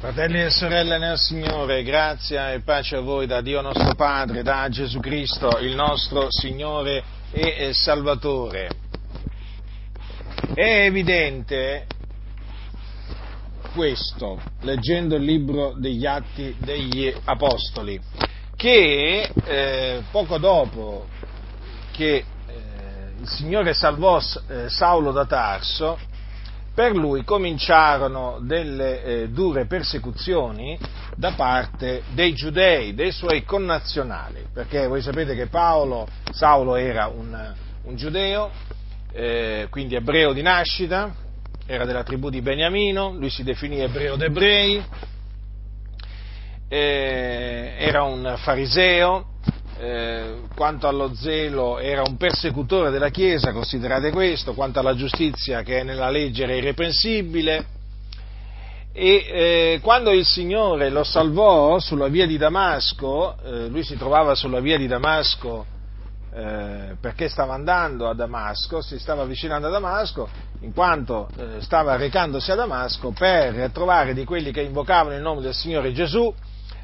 Fratelli e sorelle nel Signore, grazia e pace a voi da Dio nostro Padre, da Gesù Cristo, il nostro Signore e Salvatore. È evidente questo, leggendo il libro degli Atti degli Apostoli, che eh, poco dopo che eh, il Signore salvò eh, Saulo da Tarso, per lui cominciarono delle eh, dure persecuzioni da parte dei giudei, dei suoi connazionali, perché voi sapete che Paolo, Saulo era un, un giudeo, eh, quindi ebreo di nascita, era della tribù di Beniamino, lui si definì ebreo d'ebrei, eh, era un fariseo, eh, quanto allo zelo era un persecutore della Chiesa, considerate questo, quanto alla giustizia che è nella legge era irreprensibile. E eh, quando il Signore lo salvò sulla via di Damasco, eh, lui si trovava sulla via di Damasco eh, perché stava andando a Damasco, si stava avvicinando a Damasco, in quanto eh, stava recandosi a Damasco per trovare di quelli che invocavano il nome del Signore Gesù,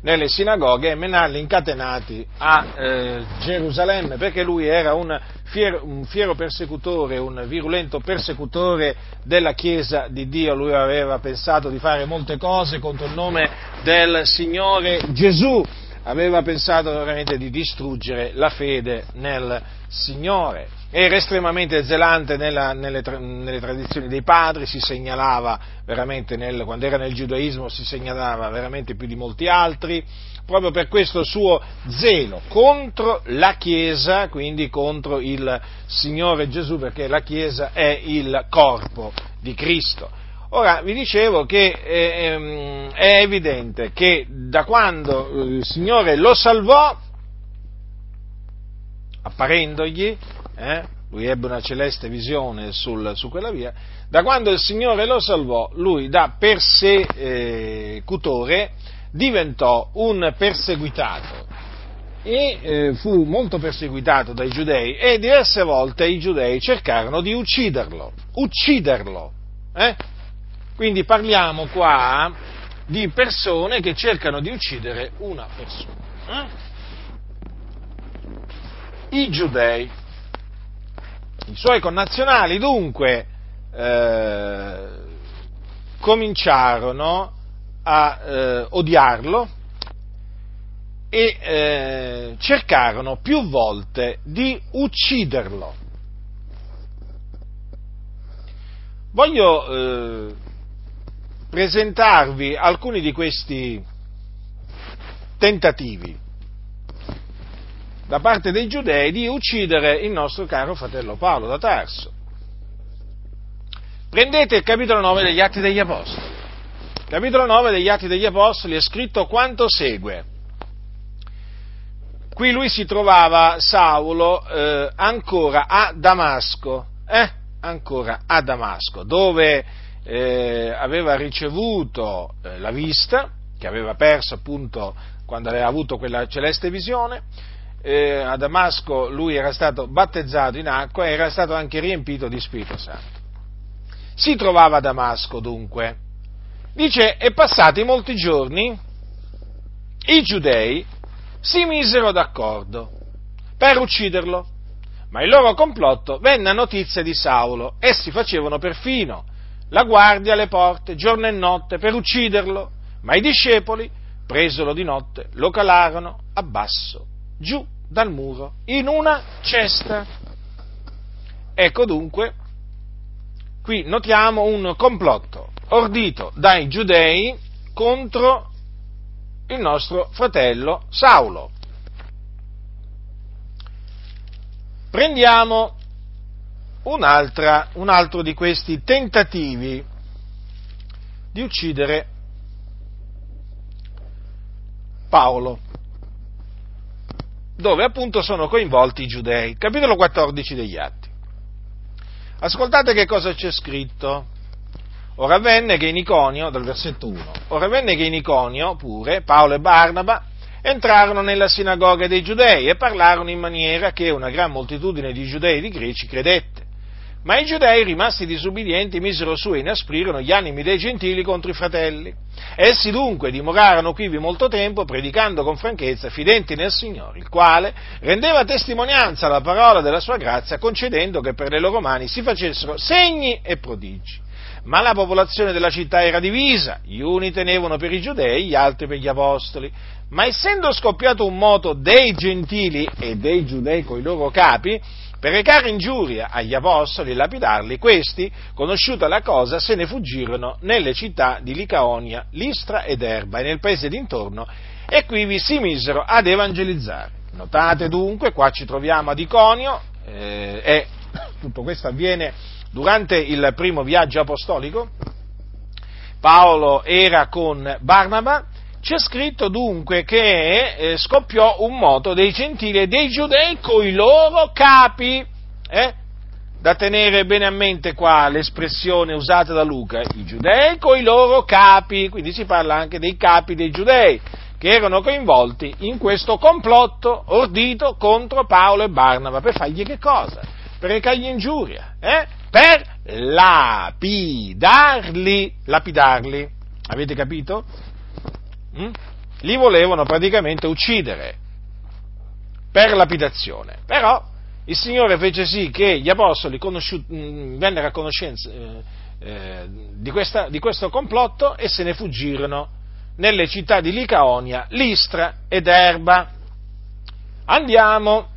nelle sinagoghe e menarli incatenati a eh, Gerusalemme, perché lui era un fiero, un fiero, persecutore, un virulento persecutore della Chiesa di Dio, lui aveva pensato di fare molte cose contro il nome del Signore Gesù, aveva pensato veramente di distruggere la fede nel Signore era estremamente zelante nella, nelle, nelle, tradizioni dei padri, si segnalava veramente, nel, quando era nel giudaismo, si segnalava veramente più di molti altri, proprio per questo suo zelo contro la Chiesa, quindi contro il Signore Gesù, perché la Chiesa è il corpo di Cristo. Ora, vi dicevo che eh, è evidente che da quando il Signore lo salvò, apparendogli, eh? lui ebbe una celeste visione sul, su quella via, da quando il Signore lo salvò, lui da persecutore diventò un perseguitato e eh, fu molto perseguitato dai giudei e diverse volte i giudei cercarono di ucciderlo, ucciderlo. Eh? Quindi parliamo qua di persone che cercano di uccidere una persona. Eh? I giudei i suoi connazionali dunque eh, cominciarono a eh, odiarlo e eh, cercarono più volte di ucciderlo. Voglio eh, presentarvi alcuni di questi tentativi da parte dei giudei di uccidere il nostro caro fratello Paolo da Tarso. Prendete il capitolo 9 degli Atti degli Apostoli. Capitolo 9 degli Atti degli Apostoli è scritto quanto segue. Qui lui si trovava, Saulo, eh, ancora a Damasco, eh? ancora a Damasco, dove eh, aveva ricevuto eh, la vista, che aveva perso appunto quando aveva avuto quella celeste visione, eh, a Damasco lui era stato battezzato in acqua e era stato anche riempito di Spirito Santo. Si trovava a Damasco dunque. Dice, e passati molti giorni, i giudei si misero d'accordo per ucciderlo, ma il loro complotto venne a notizia di Saulo. Essi facevano perfino la guardia alle porte giorno e notte per ucciderlo, ma i discepoli, presolo di notte, lo calarono a basso giù dal muro in una cesta. Ecco dunque, qui notiamo un complotto ordito dai giudei contro il nostro fratello Saulo. Prendiamo un altro di questi tentativi di uccidere Paolo dove appunto sono coinvolti i giudei. Capitolo 14 degli Atti. Ascoltate che cosa c'è scritto. Ora avvenne che in Iconio, dal versetto 1, ora avvenne che in Iconio pure Paolo e Barnaba entrarono nella sinagoga dei giudei e parlarono in maniera che una gran moltitudine di giudei e di greci credette. Ma i giudei, rimasti disubbidienti, misero su e inasprirono gli animi dei gentili contro i fratelli. Essi dunque dimorarono quivi molto tempo, predicando con franchezza, fidenti nel Signore, il quale rendeva testimonianza alla parola della sua grazia, concedendo che per le loro mani si facessero segni e prodigi. Ma la popolazione della città era divisa, gli uni tenevano per i giudei, gli altri per gli apostoli. Ma essendo scoppiato un moto dei gentili e dei giudei coi loro capi, per recare ingiuria agli apostoli e lapidarli, questi, conosciuta la cosa, se ne fuggirono nelle città di Licaonia, Listra ed Erba e nel paese d'intorno e qui si misero ad evangelizzare. Notate dunque, qua ci troviamo ad Iconio eh, e tutto questo avviene durante il primo viaggio apostolico. Paolo era con Barnaba c'è scritto dunque che eh, scoppiò un moto dei gentili e dei giudei coi loro capi. Eh? Da tenere bene a mente qua l'espressione usata da Luca, i giudei coi loro capi, quindi si parla anche dei capi dei giudei che erano coinvolti in questo complotto ordito contro Paolo e Barnaba per fargli che cosa? Per recargli ingiuria, eh? per lapidarli, lapidarli. Avete capito? Mm? Li volevano praticamente uccidere per lapidazione. Però il Signore fece sì che gli apostoli mm, vennero a conoscenza eh, eh, di, questa, di questo complotto e se ne fuggirono nelle città di Licaonia, Listra ed Erba. Andiamo,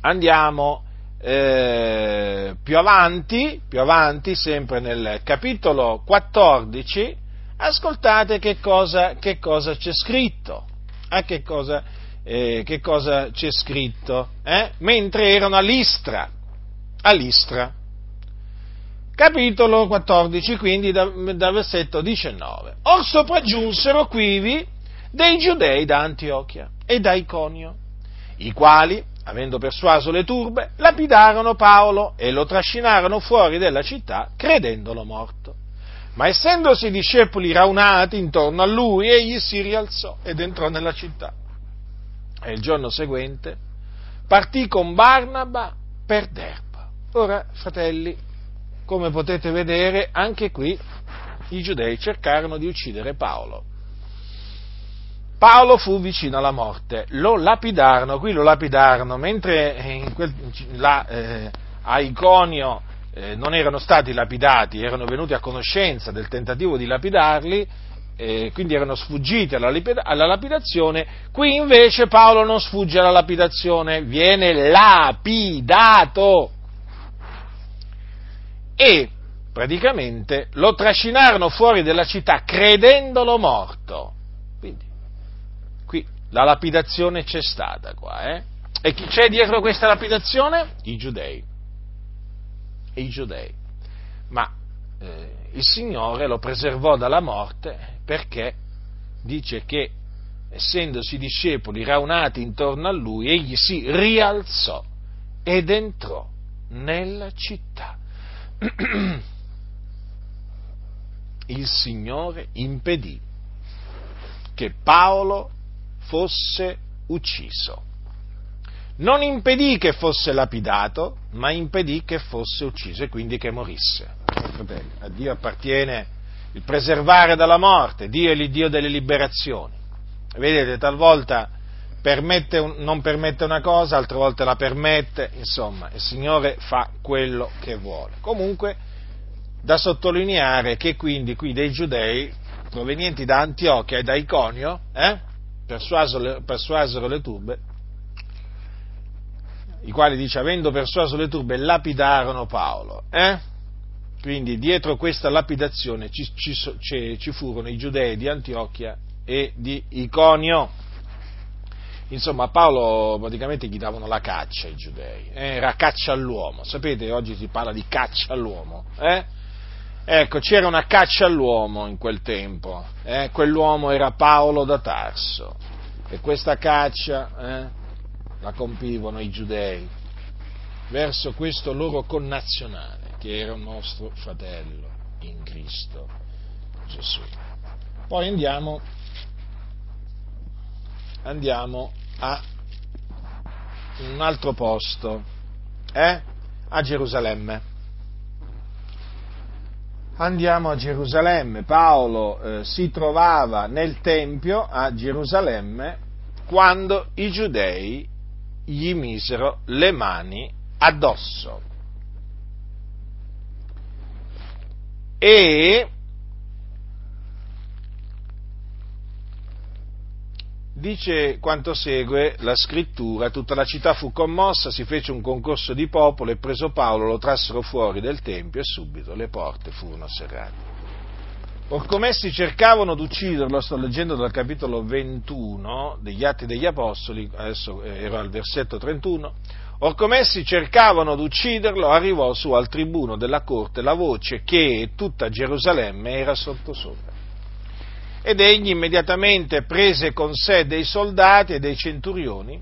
andiamo eh, più, avanti, più avanti, sempre nel capitolo 14, ascoltate che cosa, che cosa c'è scritto. A che cosa, eh, che cosa c'è scritto? Eh? Mentre erano a Listra. Capitolo 14, quindi dal da versetto 19. Or sopraggiunsero quivi dei giudei da Antiochia e da Iconio, i quali, avendo persuaso le turbe, lapidarono Paolo e lo trascinarono fuori della città, credendolo morto. Ma essendosi i discepoli raunati intorno a lui, egli si rialzò ed entrò nella città. E il giorno seguente partì con Barnaba per Derba. Ora, fratelli, come potete vedere, anche qui i giudei cercarono di uccidere Paolo. Paolo fu vicino alla morte, lo lapidarono, qui lo lapidarono, mentre quel, là, eh, a Iconio eh, non erano stati lapidati, erano venuti a conoscenza del tentativo di lapidarli, eh, quindi erano sfuggiti alla, alla, lapidazione, qui invece Paolo non sfugge alla lapidazione, viene lapidato. E praticamente lo trascinarono fuori della città credendolo morto. Quindi, qui la lapidazione c'è stata qua, eh? E chi c'è dietro questa lapidazione? I giudei e i giudei. Ma eh, il Signore lo preservò dalla morte perché dice che essendosi discepoli raunati intorno a lui, egli si rialzò ed entrò nella città. Il Signore impedì che Paolo fosse ucciso non impedì che fosse lapidato, ma impedì che fosse ucciso e quindi che morisse. Fratelli, a Dio appartiene il preservare dalla morte, Dio è l'Iddio delle liberazioni. Vedete, talvolta permette un, non permette una cosa, altre volte la permette, insomma, il Signore fa quello che vuole. Comunque, da sottolineare che quindi qui dei giudei provenienti da Antiochia e da Iconio, eh, persuasero, persuasero le turbe, i quali dice avendo persuaso le turbe lapidarono Paolo. Eh? Quindi dietro questa lapidazione ci, ci, ci, furono i giudei di Antiochia e di Iconio. Insomma, Paolo praticamente gli davano la caccia i giudei, eh? era caccia all'uomo. Sapete, oggi si parla di caccia all'uomo. Eh? Ecco, c'era una caccia all'uomo in quel tempo. Eh? Quell'uomo era Paolo da Tarso. E questa caccia eh, la compivano i giudei verso questo loro connazionale che era un nostro fratello in Cristo Gesù. Poi andiamo, andiamo a un altro posto, eh? a Gerusalemme. andiamo a Gerusalemme. Paolo eh, si trovava nel Tempio a Gerusalemme quando i giudei gli misero le mani addosso. E dice quanto segue la scrittura, tutta la città fu commossa, si fece un concorso di popolo e preso Paolo lo trassero fuori del Tempio e subito le porte furono serrate. Orcomessi cercavano di ucciderlo, sto leggendo dal capitolo 21 degli Atti degli Apostoli, adesso eh, ero al versetto 31, Orcomessi cercavano di ucciderlo, arrivò su al tribuno della corte la voce che tutta Gerusalemme era sottosopra ed egli immediatamente prese con sé dei soldati e dei centurioni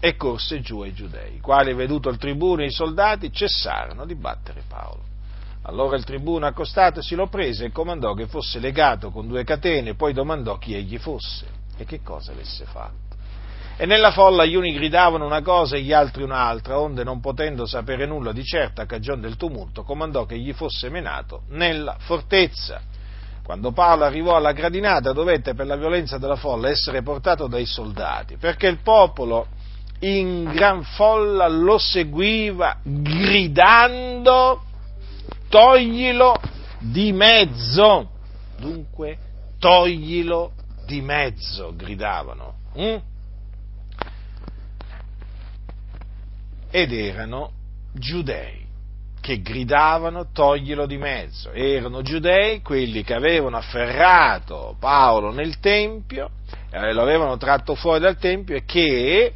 e corse giù ai giudei, i quali, veduto il tribuno e i soldati, cessarono di battere Paolo. Allora il tribuno accostatosi lo prese e comandò che fosse legato con due catene, poi domandò chi egli fosse e che cosa avesse fatto. E nella folla gli uni gridavano una cosa e gli altri un'altra, onde non potendo sapere nulla di certo a cagione del tumulto, comandò che gli fosse menato nella fortezza. Quando Paolo arrivò alla gradinata dovette per la violenza della folla essere portato dai soldati, perché il popolo in gran folla lo seguiva gridando toglilo di mezzo. Dunque toglilo di mezzo, gridavano. Mm? Ed erano giudei che gridavano toglilo di mezzo. Erano giudei quelli che avevano afferrato Paolo nel Tempio, eh, lo avevano tratto fuori dal Tempio e che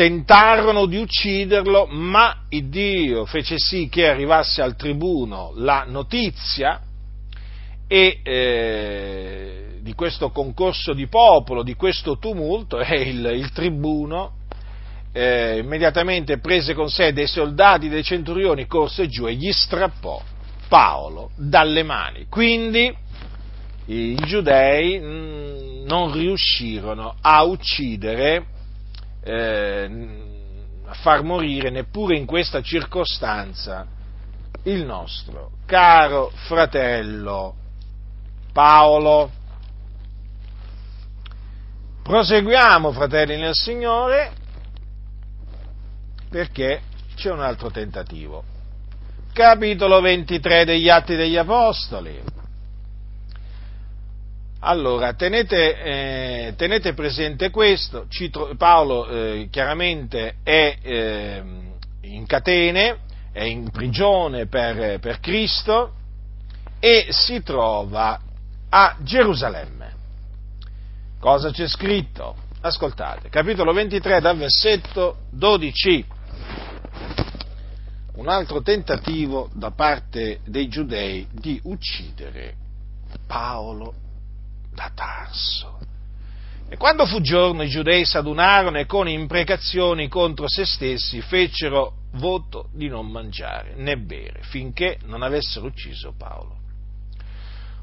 tentarono di ucciderlo, ma Dio fece sì che arrivasse al tribuno la notizia e, eh, di questo concorso di popolo, di questo tumulto, e il, il tribuno eh, immediatamente prese con sé dei soldati, dei centurioni, corse giù e gli strappò Paolo dalle mani. Quindi i giudei mh, mm, non riuscirono a uccidere, eh, far morire neppure in questa circostanza il nostro caro fratello Paolo. Proseguiamo, fratelli nel Signore, perché c'è un altro tentativo. Capitolo 23 degli Atti degli Apostoli. Allora, tenete, eh, tenete presente questo, Citro, Paolo eh, chiaramente è eh, in catene, è in prigione per, per Cristo e si trova a Gerusalemme. Cosa c'è scritto? Ascoltate, capitolo 23 dal versetto 12 un altro tentativo da parte dei giudei di uccidere Paolo da Tarso. E quando fu giorno i giudei s'adunarono e con imprecazioni contro se stessi fecero voto di non mangiare né bere finché non avessero ucciso Paolo.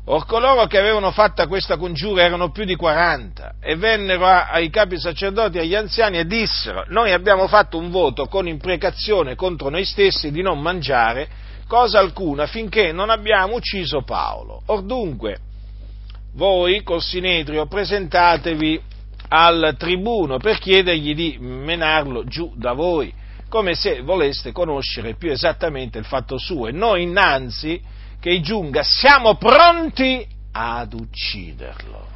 Or coloro che avevano fatta questa congiura erano più di 40 e vennero ai capi sacerdoti e agli anziani e dissero, noi abbiamo fatto un voto con imprecazione contro noi stessi di non mangiare cosa alcuna finché non abbiamo ucciso Paolo. Or dunque, voi col Sinedrio presentatevi al tribuno per chiedergli di menarlo giù da voi, come se voleste conoscere più esattamente il fatto suo e noi innanzi che giunga, siamo pronti ad ucciderlo.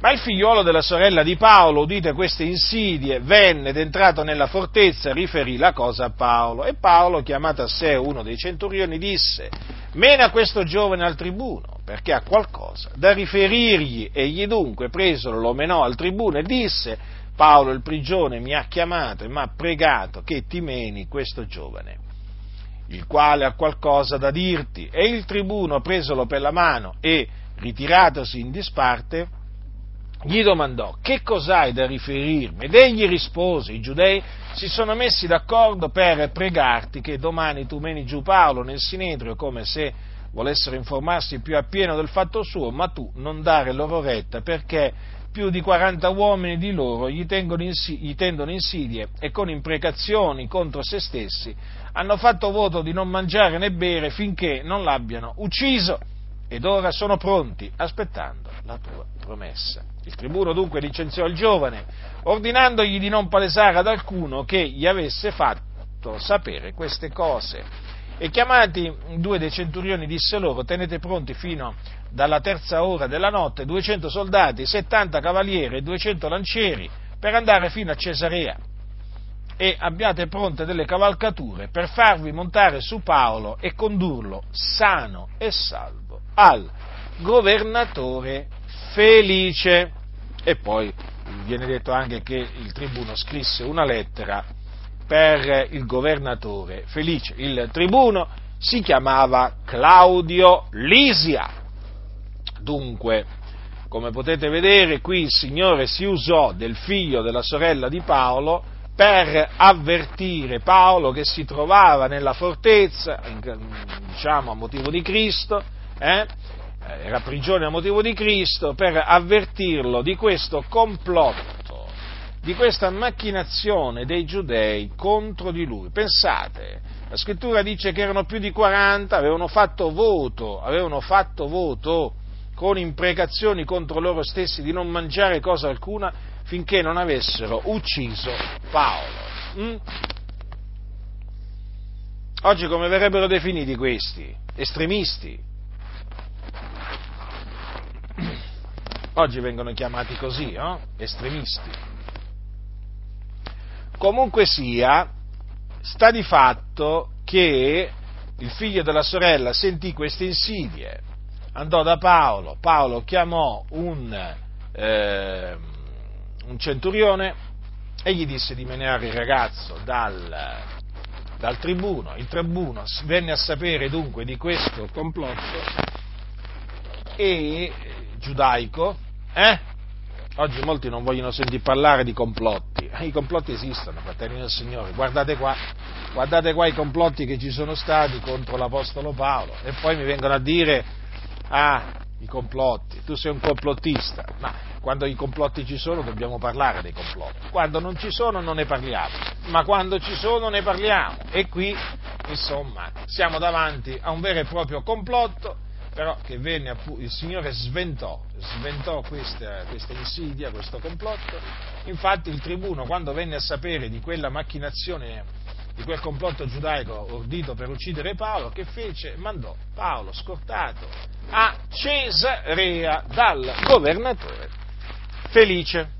Ma il figliuolo della sorella di Paolo, udite queste insidie, venne ed entrato nella fortezza riferì la cosa a Paolo. E Paolo, chiamato a sé uno dei centurioni, disse, mena questo giovane al tribuno, perché ha qualcosa da riferirgli. Egli dunque, presolo, lo menò al tribuno e disse, Paolo il prigione mi ha chiamato e mi ha pregato che ti meni questo giovane il quale ha qualcosa da dirti. E il tribuno, presolo per la mano e ritiratosi in disparte, gli domandò che cos'hai da riferirmi? Ed egli rispose i giudei si sono messi d'accordo per pregarti che domani tu meni giù Paolo nel sinedrio come se volessero informarsi più appieno del fatto suo ma tu non dare loro retta perché più di 40 uomini di loro gli, gli tendono insidie e con imprecazioni contro se stessi hanno fatto voto di non mangiare né bere finché non l'abbiano ucciso. Ed ora sono pronti aspettando la tua promessa. Il tribuno dunque licenziò il giovane, ordinandogli di non palesare ad alcuno che gli avesse fatto sapere queste cose. E chiamati due dei centurioni disse loro, tenete pronti fino dalla terza ora della notte 200 soldati, 70 cavalieri e 200 lancieri per andare fino a Cesarea e abbiate pronte delle cavalcature per farvi montare su Paolo e condurlo sano e salvo al governatore felice. E poi viene detto anche che il tribuno scrisse una lettera per il governatore felice. Il tribuno si chiamava Claudio Lisia. Dunque, come potete vedere, qui il Signore si usò del figlio della sorella di Paolo per avvertire Paolo che si trovava nella fortezza, diciamo a motivo di Cristo, eh? Era prigione a motivo di Cristo, per avvertirlo di questo complotto, di questa macchinazione dei giudei contro di lui. Pensate, la scrittura dice che erano più di 40, avevano fatto voto, avevano fatto voto con imprecazioni contro loro stessi di non mangiare cosa alcuna finché non avessero ucciso Paolo. Mm? Oggi come verrebbero definiti questi? Estremisti. Oggi vengono chiamati così, no? Estremisti. Comunque sia, sta di fatto che il figlio della sorella sentì queste insidie, andò da Paolo, Paolo chiamò un, eh, un centurione e gli disse di meneare il ragazzo dal, dal tribuno. Il tribuno venne a sapere dunque di questo complotto e giudaico, eh? Oggi molti non vogliono sentire parlare di complotti. I complotti esistono, fratelli del Signore. Guardate qua, guardate qua i complotti che ci sono stati contro l'Apostolo Paolo. E poi mi vengono a dire, ah, i complotti, tu sei un complottista. Ma quando i complotti ci sono dobbiamo parlare dei complotti, quando non ci sono non ne parliamo, ma quando ci sono ne parliamo. E qui, insomma, siamo davanti a un vero e proprio complotto, però che venne, il Signore sventò, sventò questa, questa insidia, questo complotto. Infatti il tribuno, quando venne a sapere di quella macchinazione di quel complotto giudaico ordito per uccidere Paolo, che fece? Mandò Paolo scortato a Cesarea dal governatore felice.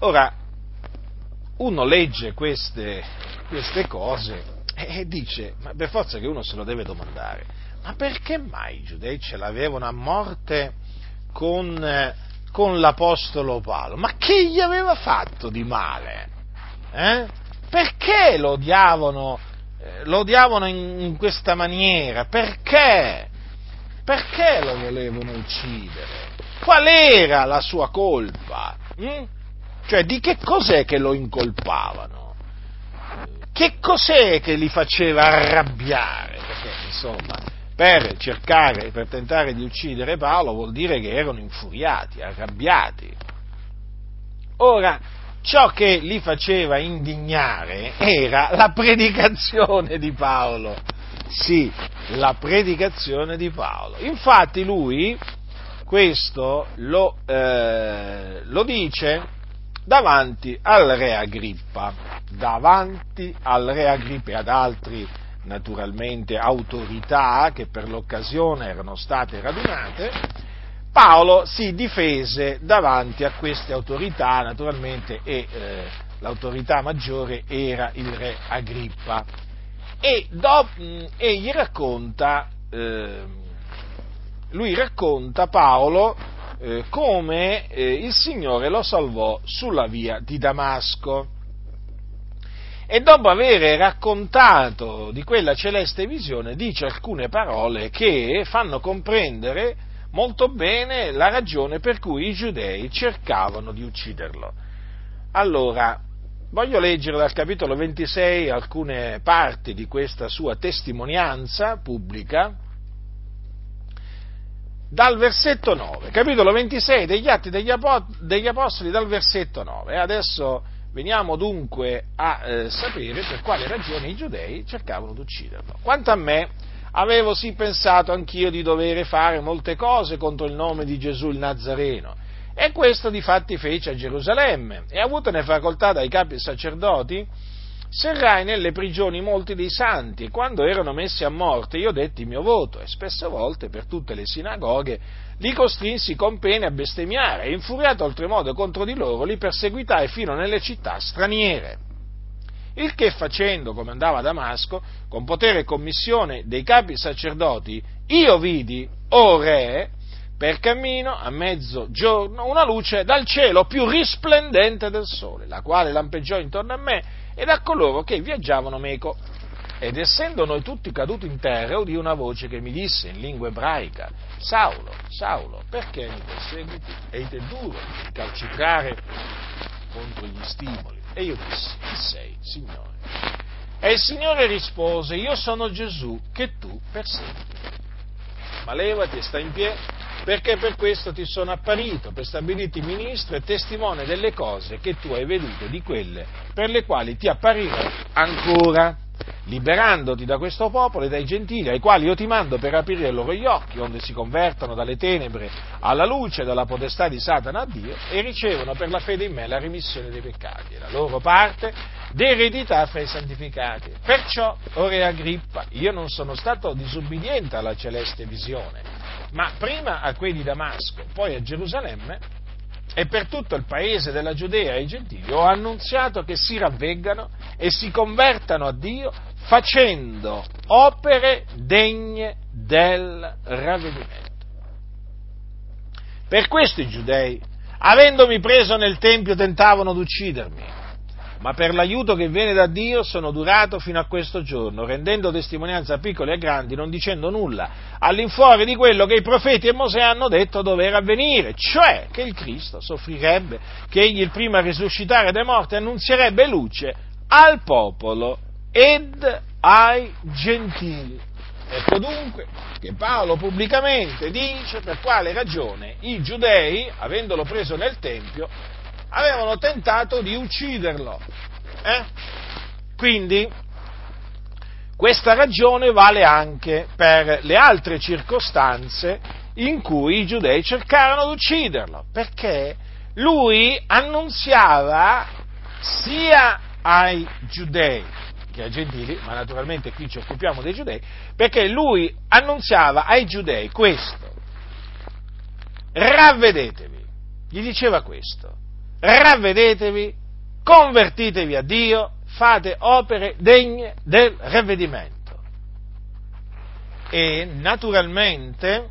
Ora, uno legge queste, queste cose e dice, ma per forza che uno se lo deve domandare, ma perché mai i giudei ce l'avevano a morte con, con l'Apostolo Paolo? Ma che gli aveva fatto di male? Eh? Perché lo odiavano, eh, lo odiavano in, in questa maniera? Perché? Perché lo volevano uccidere? Qual era la sua colpa? Hm? Cioè, di che cos'è che lo incolpavano? Che cos'è che li faceva arrabbiare? Perché, insomma, per cercare, per tentare di uccidere Paolo vuol dire che erano infuriati, arrabbiati. Ora, ciò che li faceva indignare era la predicazione di Paolo. Sì, la predicazione di Paolo. Infatti lui questo lo, eh, lo dice davanti al re Agrippa, davanti al re Agrippa e ad altri naturalmente autorità che per l'occasione erano state radunate, Paolo si difese davanti a queste autorità naturalmente e eh, l'autorità maggiore era il re Agrippa e, do, e gli racconta eh, lui racconta Paolo eh, come eh, il Signore lo salvò sulla via di Damasco. E dopo aver raccontato di quella celeste visione, dice alcune parole che fanno comprendere molto bene la ragione per cui i giudei cercavano di ucciderlo. Allora, voglio leggere dal capitolo 26 alcune parti di questa sua testimonianza pubblica dal versetto 9, capitolo 26 degli Atti degli, Apostoli dal versetto 9. E adesso veniamo dunque a eh, sapere per quale ragione i giudei cercavano di ucciderlo. Quanto a me, avevo sì pensato anch'io di dover fare molte cose contro il nome di Gesù il Nazareno. E questo di fatti fece a Gerusalemme e avutene facoltà dai capi sacerdoti serrai nelle prigioni molti dei santi e quando erano messi a morte io detti il mio voto e spesse volte per tutte le sinagoghe li costrinsi con pene a bestemmiare e infuriato oltremodo contro di loro li perseguitai fino nelle città straniere. Il che facendo, come andava a Damasco, con potere e commissione dei capi sacerdoti, io vidi, o re, per cammino a mezzogiorno una luce dal cielo più risplendente del sole, la quale lampeggiò intorno a me ed a coloro che viaggiavano meco. Ed essendo noi tutti caduti in terra, udì una voce che mi disse in lingua ebraica, Saulo, Saulo, perché mi perseguiti? Eite duro di calcitrare contro gli stimoli. E io dissi, chi sei, Signore? E il Signore rispose, io sono Gesù che tu persegui. Ma levati e sta in piedi perché per questo ti sono apparito, per stabilirti ministro e testimone delle cose che tu hai vedute, di quelle per le quali ti apparirò ancora, liberandoti da questo popolo e dai gentili, ai quali io ti mando per aprire loro gli occhi, onde si convertano dalle tenebre alla luce, dalla potestà di Satana a Dio, e ricevono per la fede in me la remissione dei peccati, e la loro parte d'eredità fra i santificati. Perciò, ore Agrippa, io non sono stato disubbidiente alla celeste visione, ma prima a quelli di Damasco, poi a Gerusalemme e per tutto il paese della Giudea e i gentili ho annunziato che si ravveggano e si convertano a Dio facendo opere degne del ravvedimento. Per questo i giudei, avendomi preso nel Tempio, tentavano di uccidermi ma per l'aiuto che viene da Dio sono durato fino a questo giorno, rendendo testimonianza a piccoli e grandi, non dicendo nulla, all'infuori di quello che i profeti e Mosè hanno detto dover avvenire, cioè che il Cristo soffrirebbe, che egli il primo a risuscitare dai morti annunzierebbe luce al popolo ed ai gentili. Ecco dunque che Paolo pubblicamente dice per quale ragione i giudei, avendolo preso nel Tempio, avevano tentato di ucciderlo. Eh? Quindi questa ragione vale anche per le altre circostanze in cui i giudei cercarono di ucciderlo, perché lui annunziava sia ai giudei che ai gentili, ma naturalmente qui ci occupiamo dei giudei, perché lui annunziava ai giudei questo, ravvedetevi, gli diceva questo, ravvedetevi, convertitevi a Dio, fate opere degne del ravvedimento. E naturalmente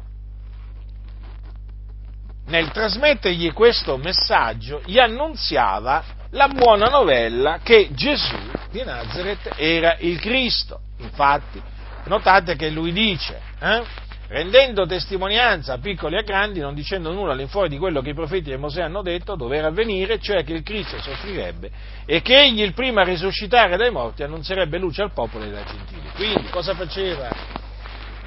nel trasmettergli questo messaggio gli annunziava la buona novella che Gesù di Nazareth era il Cristo. Infatti, notate che lui dice, eh, rendendo testimonianza a piccoli e a grandi, non dicendo nulla all'infuori di quello che i profeti e Mosè hanno detto, dover avvenire, cioè che il Cristo soffrirebbe e che egli il primo a risuscitare dai morti annunzierebbe luce al popolo e ai gentili. Quindi cosa faceva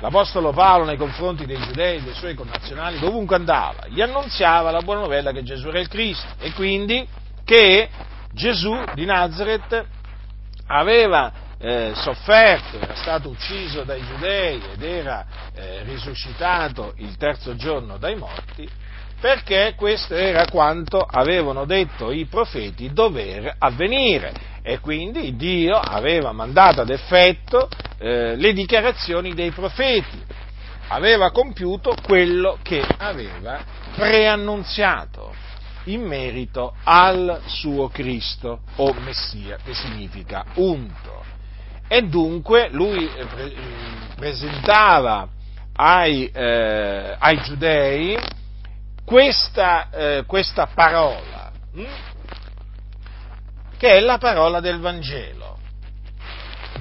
l'Apostolo Paolo nei confronti dei giudei, dei suoi connazionali, dovunque andava? Gli annunziava la buona novella che Gesù era il Cristo e quindi che Gesù di Nazareth aveva eh, sofferto, era stato ucciso dai giudei ed era eh, risuscitato il terzo giorno dai morti, perché questo era quanto avevano detto i profeti dover avvenire. E quindi Dio aveva mandato ad effetto eh, le dichiarazioni dei profeti, aveva compiuto quello che aveva preannunziato in merito al suo Cristo o Messia, che significa unto e dunque lui eh, presentava ai, eh, ai giudei questa, eh, questa parola, hm? che è la parola del Vangelo.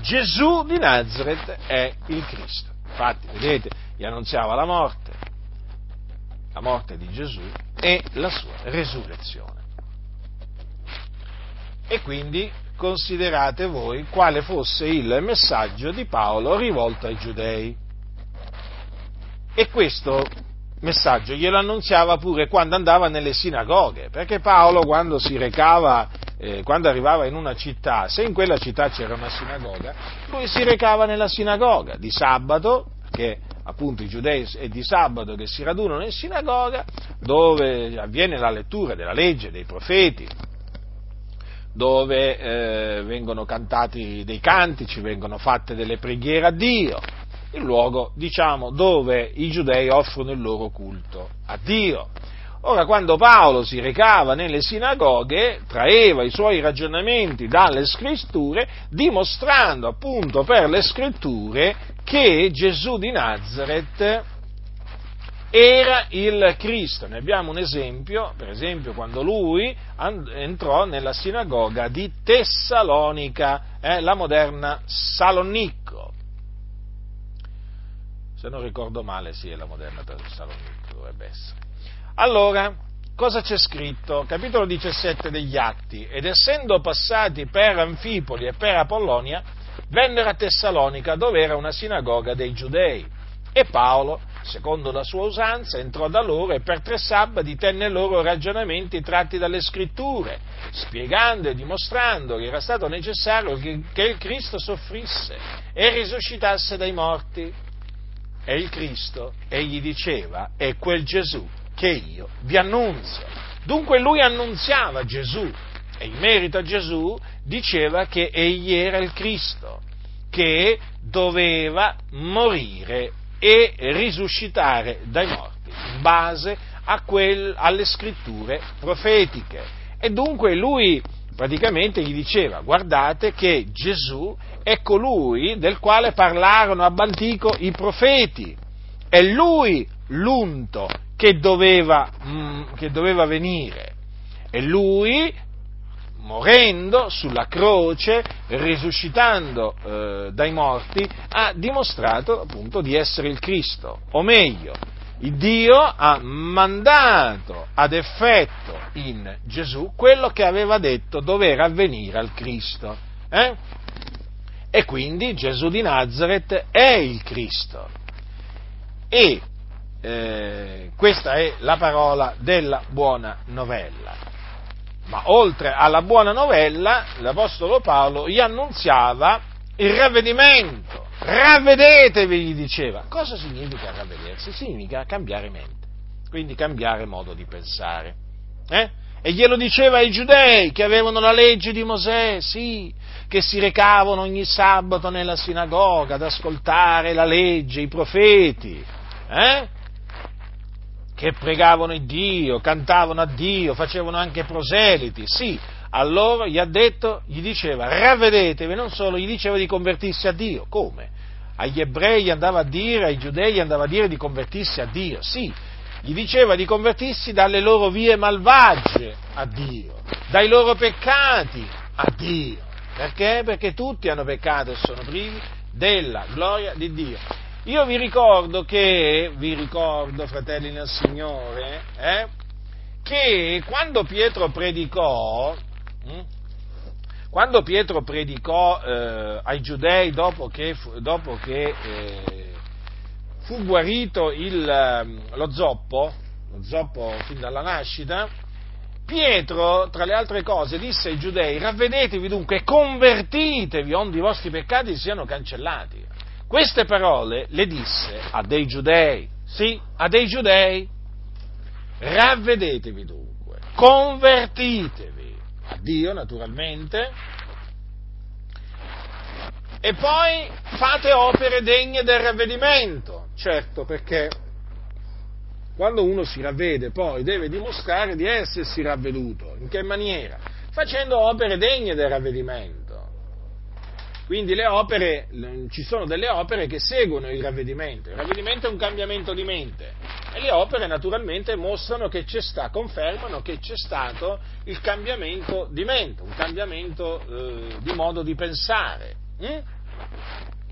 Gesù di Nazareth è il Cristo. Infatti, vedete, gli annunziava la morte, la morte di Gesù e la sua resurrezione. E quindi considerate voi quale fosse il messaggio di Paolo rivolto ai giudei. E questo messaggio glielo annunziava pure quando andava nelle sinagoghe, perché Paolo quando si recava, eh, quando arrivava in una città, se in quella città c'era una sinagoga, lui si recava nella sinagoga di sabato, che appunto i giudei è di sabato che si radunano in sinagoga, dove avviene la lettura della legge, dei profeti, dove eh, vengono cantati dei cantici, vengono fatte delle preghiere a Dio, il luogo, diciamo, dove i giudei offrono il loro culto a Dio. Ora, quando Paolo si recava nelle sinagoghe, traeva i suoi ragionamenti dalle scritture, dimostrando appunto per le scritture che Gesù di Nazareth era il Cristo. Ne abbiamo un esempio, per esempio, quando lui entrò nella sinagoga di Tessalonica, eh, la moderna Salonicco se non ricordo male, sì, è la moderna Tessalonica, dovrebbe essere. Allora, cosa c'è scritto? Capitolo 17 degli Atti. Ed essendo passati per Anfipoli e per Apollonia, vennero a Tessalonica, dove era una sinagoga dei Giudei. E Paolo, secondo la sua usanza, entrò da loro e per tre sabati tenne loro ragionamenti tratti dalle scritture, spiegando e dimostrando che era stato necessario che il Cristo soffrisse e risuscitasse dai morti è il Cristo, egli diceva, è quel Gesù che io vi annunzio. Dunque lui annunziava Gesù e in merito a Gesù diceva che egli era il Cristo, che doveva morire e risuscitare dai morti, in base quel, alle scritture profetiche. E dunque lui praticamente gli diceva, guardate che Gesù è colui del quale parlarono a Bantico i profeti, è lui l'unto che doveva, mm, che doveva venire, e lui morendo sulla croce, risuscitando eh, dai morti, ha dimostrato appunto di essere il Cristo, o meglio, il Dio ha mandato ad effetto in Gesù quello che aveva detto dover avvenire al Cristo. Eh? E quindi Gesù di Nazareth è il Cristo. E eh, questa è la parola della buona novella. Ma oltre alla buona novella, l'Apostolo Paolo gli annunziava il ravvedimento. Ravvedetevi, gli diceva. Cosa significa ravvedersi? Significa cambiare mente, quindi cambiare modo di pensare. Eh? E glielo diceva ai giudei che avevano la legge di Mosè, sì, che si recavano ogni sabato nella sinagoga ad ascoltare la legge, i profeti, eh? Che pregavano Dio, cantavano a Dio, facevano anche proseliti, sì, a loro gli ha detto, gli diceva ravvedetevi, non solo, gli diceva di convertirsi a Dio, come? Agli ebrei andava a dire, ai giudei andava a dire di convertirsi a Dio, sì, gli diceva di convertirsi dalle loro vie malvagie a Dio, dai loro peccati a Dio. Perché? Perché tutti hanno peccato e sono privi della gloria di Dio. Io vi ricordo che, vi ricordo, fratelli nel Signore, eh, che quando Pietro predicò, hm, quando Pietro predicò eh, ai giudei dopo che, dopo che eh, fu guarito il, ehm, lo zoppo, lo zoppo fin dalla nascita, Pietro, tra le altre cose, disse ai giudei, ravvedetevi dunque, convertitevi, onde i vostri peccati siano cancellati. Queste parole le disse a dei giudei, sì, a dei giudei. Ravvedetevi dunque, convertitevi a Dio naturalmente, e poi fate opere degne del ravvedimento, certo perché quando uno si ravvede poi deve dimostrare di essersi ravveduto. In che maniera? Facendo opere degne del ravvedimento. Quindi le opere, ci sono delle opere che seguono il ravvedimento. Il ravvedimento è un cambiamento di mente e le opere naturalmente mostrano che c'è sta, confermano che c'è stato il cambiamento di mente, un cambiamento eh, di modo di pensare. Hm?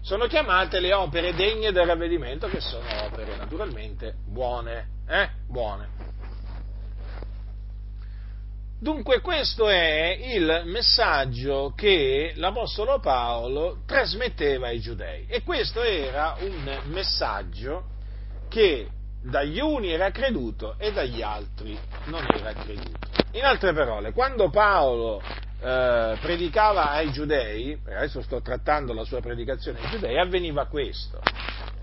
sono chiamate le opere degne del ravvedimento, che sono opere naturalmente buone. Eh? Buone. Dunque questo è il messaggio che l'Apostolo Paolo trasmetteva ai giudei e questo era un messaggio che dagli uni era creduto e dagli altri non era creduto. In altre parole, quando Paolo eh, predicava ai giudei, adesso sto trattando la sua predicazione ai giudei, avveniva questo.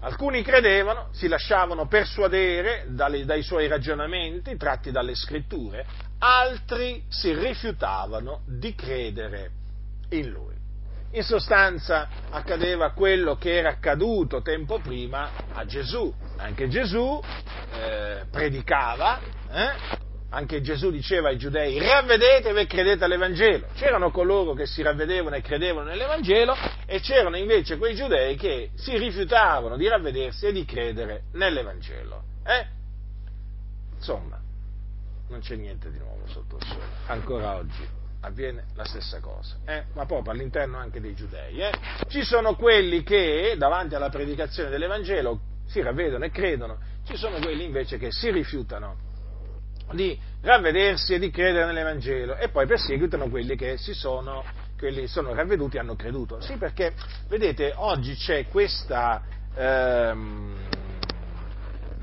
Alcuni credevano, si lasciavano persuadere dai, dai suoi ragionamenti tratti dalle scritture, altri si rifiutavano di credere in lui. In sostanza accadeva quello che era accaduto tempo prima a Gesù. Anche Gesù eh, predicava, eh? Anche Gesù diceva ai giudei ravvedetevi e credete all'Evangelo. C'erano coloro che si ravvedevano e credevano nell'Evangelo e c'erano invece quei giudei che si rifiutavano di ravvedersi e di credere nell'Evangelo. Eh? Insomma, non c'è niente di nuovo sotto il sole, ancora oggi avviene la stessa cosa, eh? ma proprio all'interno anche dei giudei. Eh? Ci sono quelli che davanti alla predicazione dell'Evangelo si ravvedono e credono, ci sono quelli invece che si rifiutano di ravvedersi e di credere nell'Evangelo e poi perseguitano quelli che si sono, quelli sono ravveduti e hanno creduto. Sì, perché vedete, oggi c'è questa, ehm,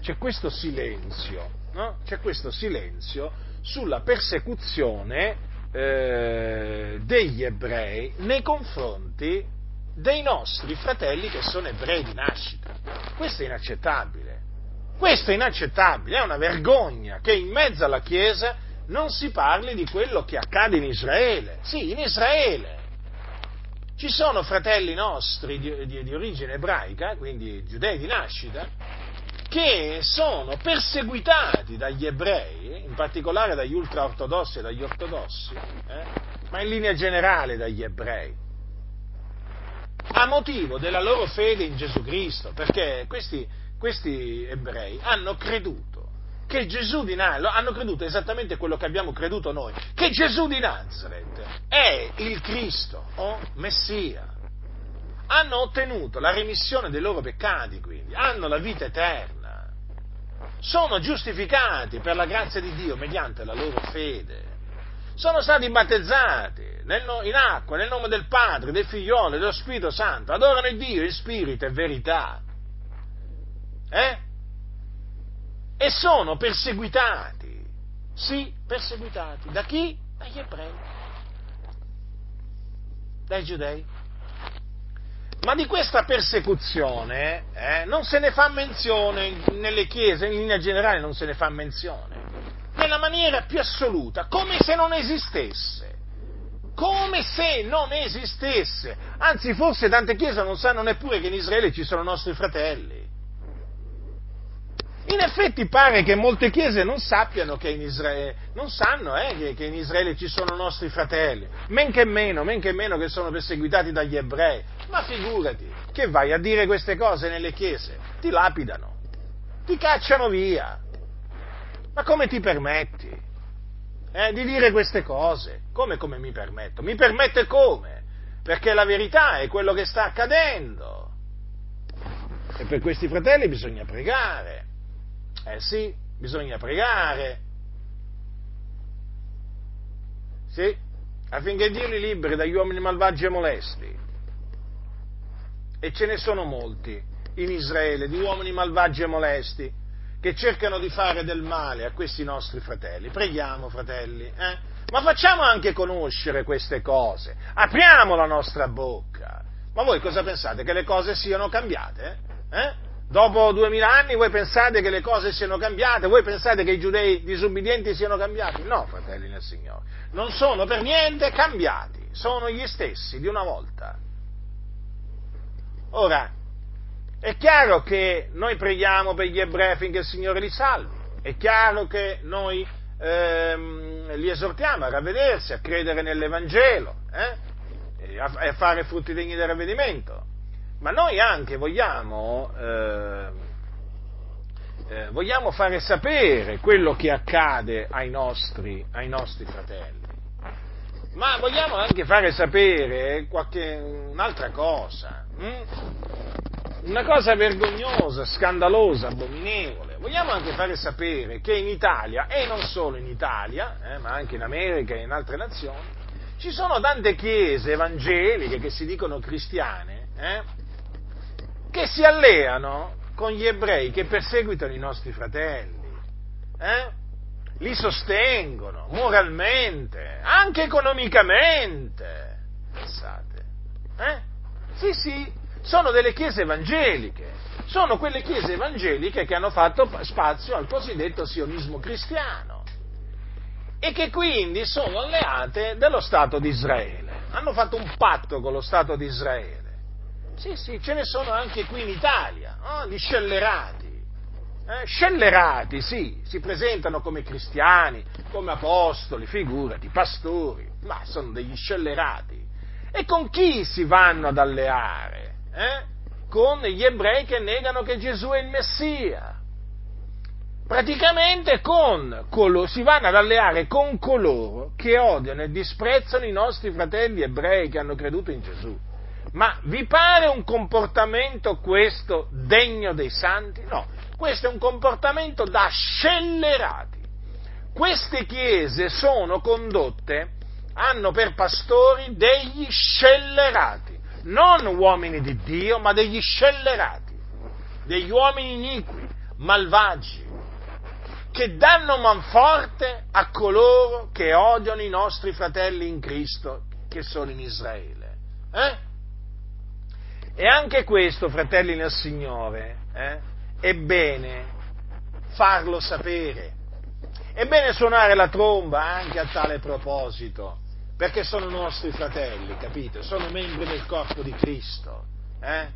c'è questo silenzio, no? C'è questo silenzio sulla persecuzione eh, degli ebrei nei confronti dei nostri fratelli che sono ebrei di nascita. Questo è inaccettabile. Questo è inaccettabile, è una vergogna che in mezzo alla Chiesa non si parli di quello che accade in Israele. Sì, in Israele. Ci sono fratelli nostri di, di, di origine ebraica, quindi giudei di nascita, che sono perseguitati dagli ebrei, in particolare dagli ultraortodossi e dagli ortodossi, eh, ma in linea generale dagli ebrei, a motivo della loro fede in Gesù Cristo, perché questi, questi ebrei hanno creduto che Gesù di Nazareth, hanno creduto esattamente quello che abbiamo creduto noi, che Gesù di Nazareth è il Cristo o Messia. Hanno ottenuto la remissione dei loro peccati, quindi, hanno la vita eterna sono giustificati per la grazia di Dio mediante la loro fede. Sono stati battezzati in acqua nel nome del Padre, del Figliolo e dello Spirito Santo. Adorano il Dio in spirito e verità. Eh? E sono perseguitati. Sì, perseguitati. Da chi? Dagli ebrei. Dai giudei. Ma di questa persecuzione eh, non se ne fa menzione nelle chiese, in linea generale non se ne fa menzione, nella maniera più assoluta, come se non esistesse. Come se non esistesse. Anzi, forse tante chiese non sanno neppure che in Israele ci sono nostri fratelli. In effetti pare che molte chiese non sappiano che in Israele, non sanno eh, che, che, in Israele ci sono nostri fratelli, men che meno, men che meno che sono perseguitati dagli ebrei. Ma figurati, che vai a dire queste cose nelle chiese? Ti lapidano, ti cacciano via. Ma come ti permetti eh, di dire queste cose? Come, come mi permetto? Mi permette come? Perché la verità è quello che sta accadendo. E per questi fratelli bisogna pregare. Eh sì, bisogna pregare. Sì, affinché Dio li liberi dagli uomini malvagi e molesti. E ce ne sono molti in Israele di uomini malvagi e molesti che cercano di fare del male a questi nostri fratelli. Preghiamo, fratelli, eh? ma facciamo anche conoscere queste cose, apriamo la nostra bocca. Ma voi cosa pensate? Che le cose siano cambiate? Eh? Dopo duemila anni voi pensate che le cose siano cambiate? Voi pensate che i giudei disubbidienti siano cambiati? No, fratelli nel Signore, non sono per niente cambiati, sono gli stessi di una volta. Ora, è chiaro che noi preghiamo per gli ebrei affinché il Signore li salvi, è chiaro che noi ehm, li esortiamo a ravvedersi, a credere nell'Evangelo, eh? a fare frutti degni del ravvedimento ma noi anche vogliamo, eh, eh, vogliamo fare sapere quello che accade ai nostri, ai nostri fratelli. Ma vogliamo anche fare sapere qualche, un'altra cosa, hm? una cosa vergognosa, scandalosa, abominevole. Vogliamo anche fare sapere che in Italia, e non solo in Italia, eh, ma anche in America e in altre nazioni, ci sono tante chiese evangeliche che si dicono cristiane, eh, che si alleano con gli ebrei che perseguitano i nostri fratelli. Eh? Li sostengono moralmente, anche economicamente. Pensate. Eh? Sì, sì, sono delle chiese evangeliche. Sono quelle chiese evangeliche che hanno fatto spazio al cosiddetto sionismo cristiano e che quindi sono alleate dello Stato di Israele. Hanno fatto un patto con lo Stato di Israele. Sì, sì, ce ne sono anche qui in Italia, oh, di scellerati. Eh, scellerati, sì, si presentano come cristiani, come apostoli, figurati, pastori, ma sono degli scellerati. E con chi si vanno ad alleare? Eh? Con gli ebrei che negano che Gesù è il Messia. Praticamente con coloro, si vanno ad alleare con coloro che odiano e disprezzano i nostri fratelli ebrei che hanno creduto in Gesù. Ma vi pare un comportamento questo degno dei santi? No, questo è un comportamento da scellerati. Queste chiese sono condotte, hanno per pastori degli scellerati, non uomini di Dio, ma degli scellerati, degli uomini iniqui, malvagi, che danno manforte a coloro che odiano i nostri fratelli in Cristo che sono in Israele. Eh? E anche questo, fratelli nel Signore, eh, è bene farlo sapere. È bene suonare la tromba anche a tale proposito, perché sono nostri fratelli, capite? Sono membri del corpo di Cristo. Eh?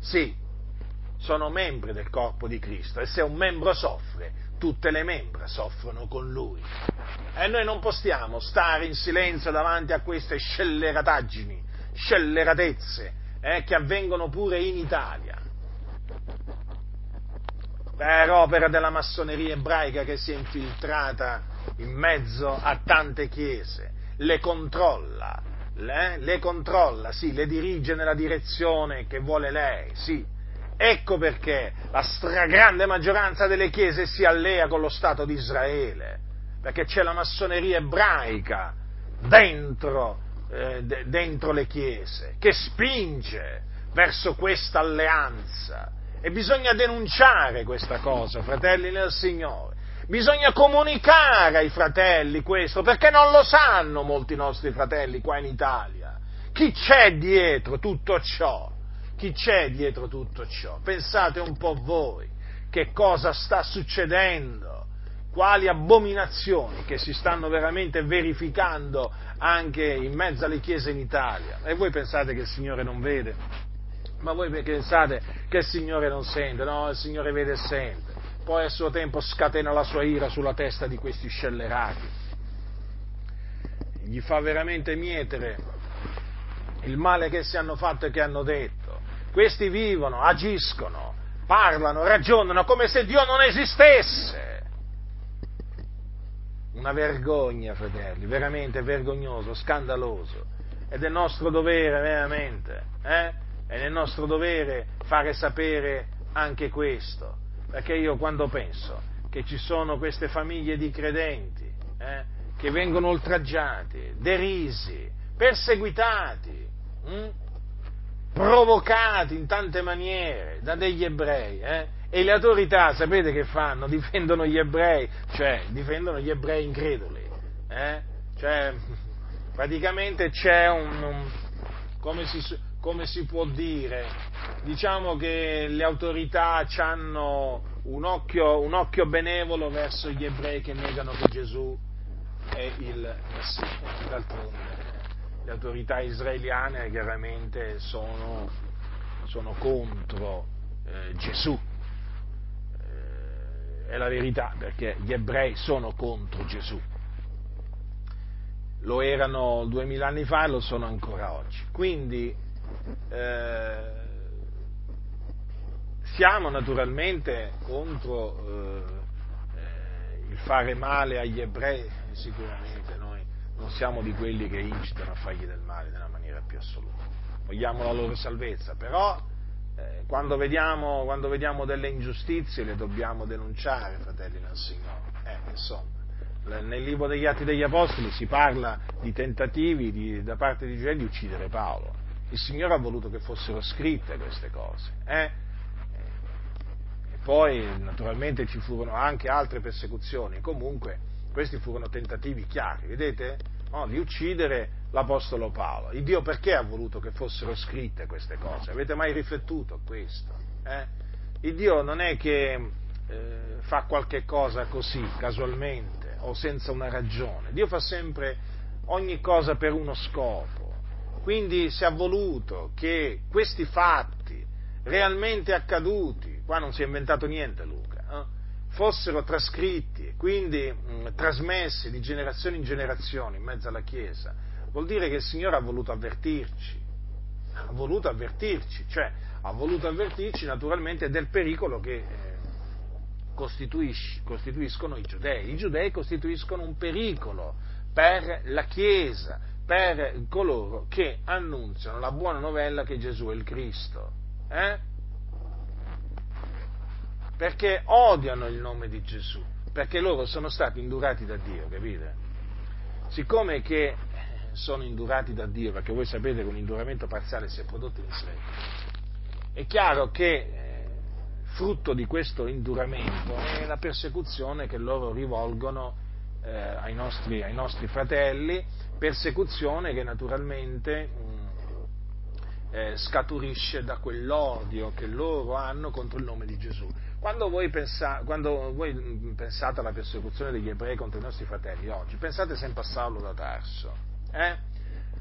Sì, sono membri del corpo di Cristo e se un membro soffre, tutte le membra soffrono con lui. E noi non possiamo stare in silenzio davanti a queste scellerataggini, scelleratezze eh, che avvengono pure in Italia, per opera della massoneria ebraica che si è infiltrata in mezzo a tante chiese, le controlla, le, le controlla, sì, le dirige nella direzione che vuole lei, sì. Ecco perché la stragrande maggioranza delle chiese si allea con lo Stato di Israele, perché c'è la massoneria ebraica dentro eh, dentro le chiese, che spinge verso questa alleanza. E bisogna denunciare questa cosa, fratelli nel Signore. Bisogna comunicare ai fratelli questo, perché non lo sanno molti nostri fratelli qua in Italia. Chi c'è dietro tutto ciò? Chi c'è dietro tutto ciò? Pensate un po' voi che cosa sta succedendo quali abominazioni che si stanno veramente verificando anche in mezzo alle chiese in Italia. E voi pensate che il Signore non vede? Ma voi pensate che il Signore non sente? No, il Signore vede e sente. Poi a suo tempo scatena la sua ira sulla testa di questi scellerati. Gli fa veramente mietere il male che si hanno fatto e che hanno detto. Questi vivono, agiscono, parlano, ragionano come se Dio non esistesse una vergogna, fratelli, veramente vergognoso, scandaloso. Ed è nostro dovere, veramente, eh? È nel nostro dovere fare sapere anche questo. Perché io quando penso che ci sono queste famiglie di credenti eh, che vengono oltraggiati, derisi, perseguitati, hm? provocati in tante maniere da degli ebrei, eh? E le autorità, sapete che fanno? Difendono gli ebrei, cioè difendono gli ebrei increduli. Eh? Cioè, praticamente c'è un, un come, si, come si può dire, diciamo che le autorità hanno un occhio, un occhio benevolo verso gli ebrei che negano che Gesù è il Messia. D'altronde le autorità israeliane chiaramente sono, sono contro eh, Gesù, è la verità, perché gli ebrei sono contro Gesù. Lo erano duemila anni fa e lo sono ancora oggi. Quindi eh, siamo naturalmente contro eh, il fare male agli ebrei, sicuramente noi non siamo di quelli che incitano a fargli del male nella maniera più assoluta. Vogliamo la loro salvezza, però eh, quando, vediamo, quando, vediamo, delle ingiustizie le dobbiamo denunciare, fratelli nel Signore. Eh, insomma, nel libro degli Atti degli Apostoli si parla di tentativi di, da parte di Gesù di uccidere Paolo. Il Signore ha voluto che fossero scritte queste cose. Eh? poi naturalmente ci furono anche altre persecuzioni, comunque questi furono tentativi chiari, vedete? No, di uccidere l'Apostolo Paolo. Il Dio perché ha voluto che fossero scritte queste cose? Avete mai riflettuto a questo? Eh? Il Dio non è che eh, fa qualche cosa così, casualmente o senza una ragione. Dio fa sempre ogni cosa per uno scopo. Quindi si è voluto che questi fatti realmente accaduti, qua non si è inventato niente Luca, eh, fossero trascritti, quindi mh, trasmessi di generazione in generazione in mezzo alla Chiesa, vuol dire che il Signore ha voluto avvertirci, ha voluto avvertirci, cioè ha voluto avvertirci naturalmente del pericolo che eh, costituiscono i giudei. I giudei costituiscono un pericolo per la Chiesa, per coloro che annunziano la buona novella che Gesù è il Cristo. Eh? Perché odiano il nome di Gesù, perché loro sono stati indurati da Dio, capite? Siccome che sono indurati da Dio, perché voi sapete che un induramento parziale si è prodotto in Israele, è chiaro che frutto di questo induramento è la persecuzione che loro rivolgono eh, ai, nostri, ai, nostri, fratelli, persecuzione che naturalmente mh, mm, eh, scaturisce da quell'odio che loro hanno contro il nome di Gesù. Quando voi, pensa, quando voi mm, pensate alla persecuzione degli ebrei contro i nostri fratelli oggi, pensate sempre a Saulo da Tarso. Eh?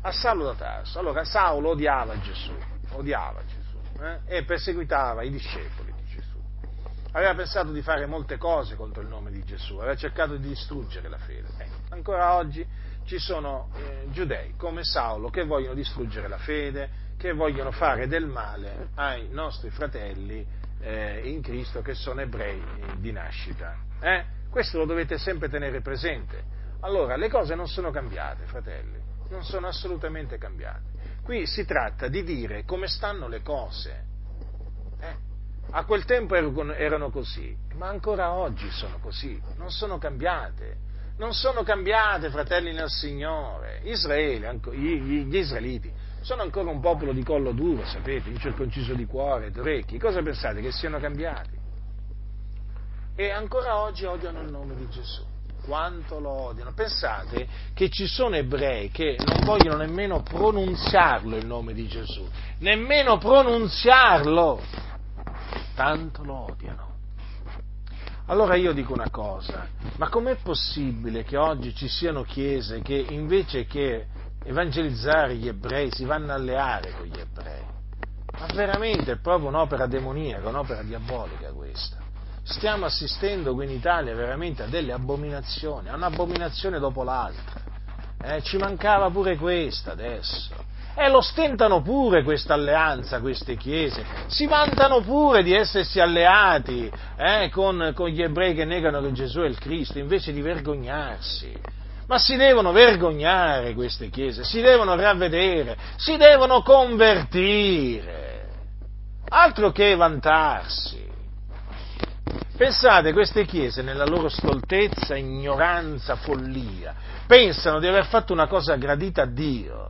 A Saulo da Tarso. Allora, Saulo odiava Gesù, odiava Gesù eh? e perseguitava i discepoli aveva pensato di fare molte cose contro il nome di Gesù, aveva cercato di distruggere la fede. Eh, ancora oggi ci sono eh, giudei come Saulo che vogliono distruggere la fede, che vogliono fare del male ai nostri fratelli eh, in Cristo che sono ebrei di nascita. Eh? Questo lo dovete sempre tenere presente. Allora, le cose non sono cambiate, fratelli, non sono assolutamente cambiate. Qui si tratta di dire come stanno le cose. Eh? A quel tempo erano così, ma ancora oggi sono così, non sono cambiate. Non sono cambiate, fratelli nel Signore. Israele, gli israeliti, sono ancora un popolo di collo duro, sapete, incirconciso di cuore, d'orecchi. Cosa pensate che siano cambiati? E ancora oggi odiano il nome di Gesù. Quanto lo odiano. Pensate che ci sono ebrei che non vogliono nemmeno pronunziarlo il nome di Gesù, nemmeno pronunziarlo tanto lo odiano. Allora io dico una cosa, ma com'è possibile che oggi ci siano chiese che invece che evangelizzare gli ebrei si vanno a alleare con gli ebrei? Ma veramente è proprio un'opera demoniaca, un'opera diabolica questa. Stiamo assistendo qui in Italia veramente a delle abominazioni, a un'abominazione dopo l'altra. Eh, ci mancava pure questa adesso. E lo stentano pure questa alleanza, queste chiese, si vantano pure di essersi alleati eh, con, con gli ebrei che negano che Gesù è il Cristo, invece di vergognarsi. Ma si devono vergognare queste chiese, si devono ravvedere, si devono convertire, altro che vantarsi. Pensate, queste chiese nella loro stoltezza, ignoranza, follia, pensano di aver fatto una cosa gradita a Dio,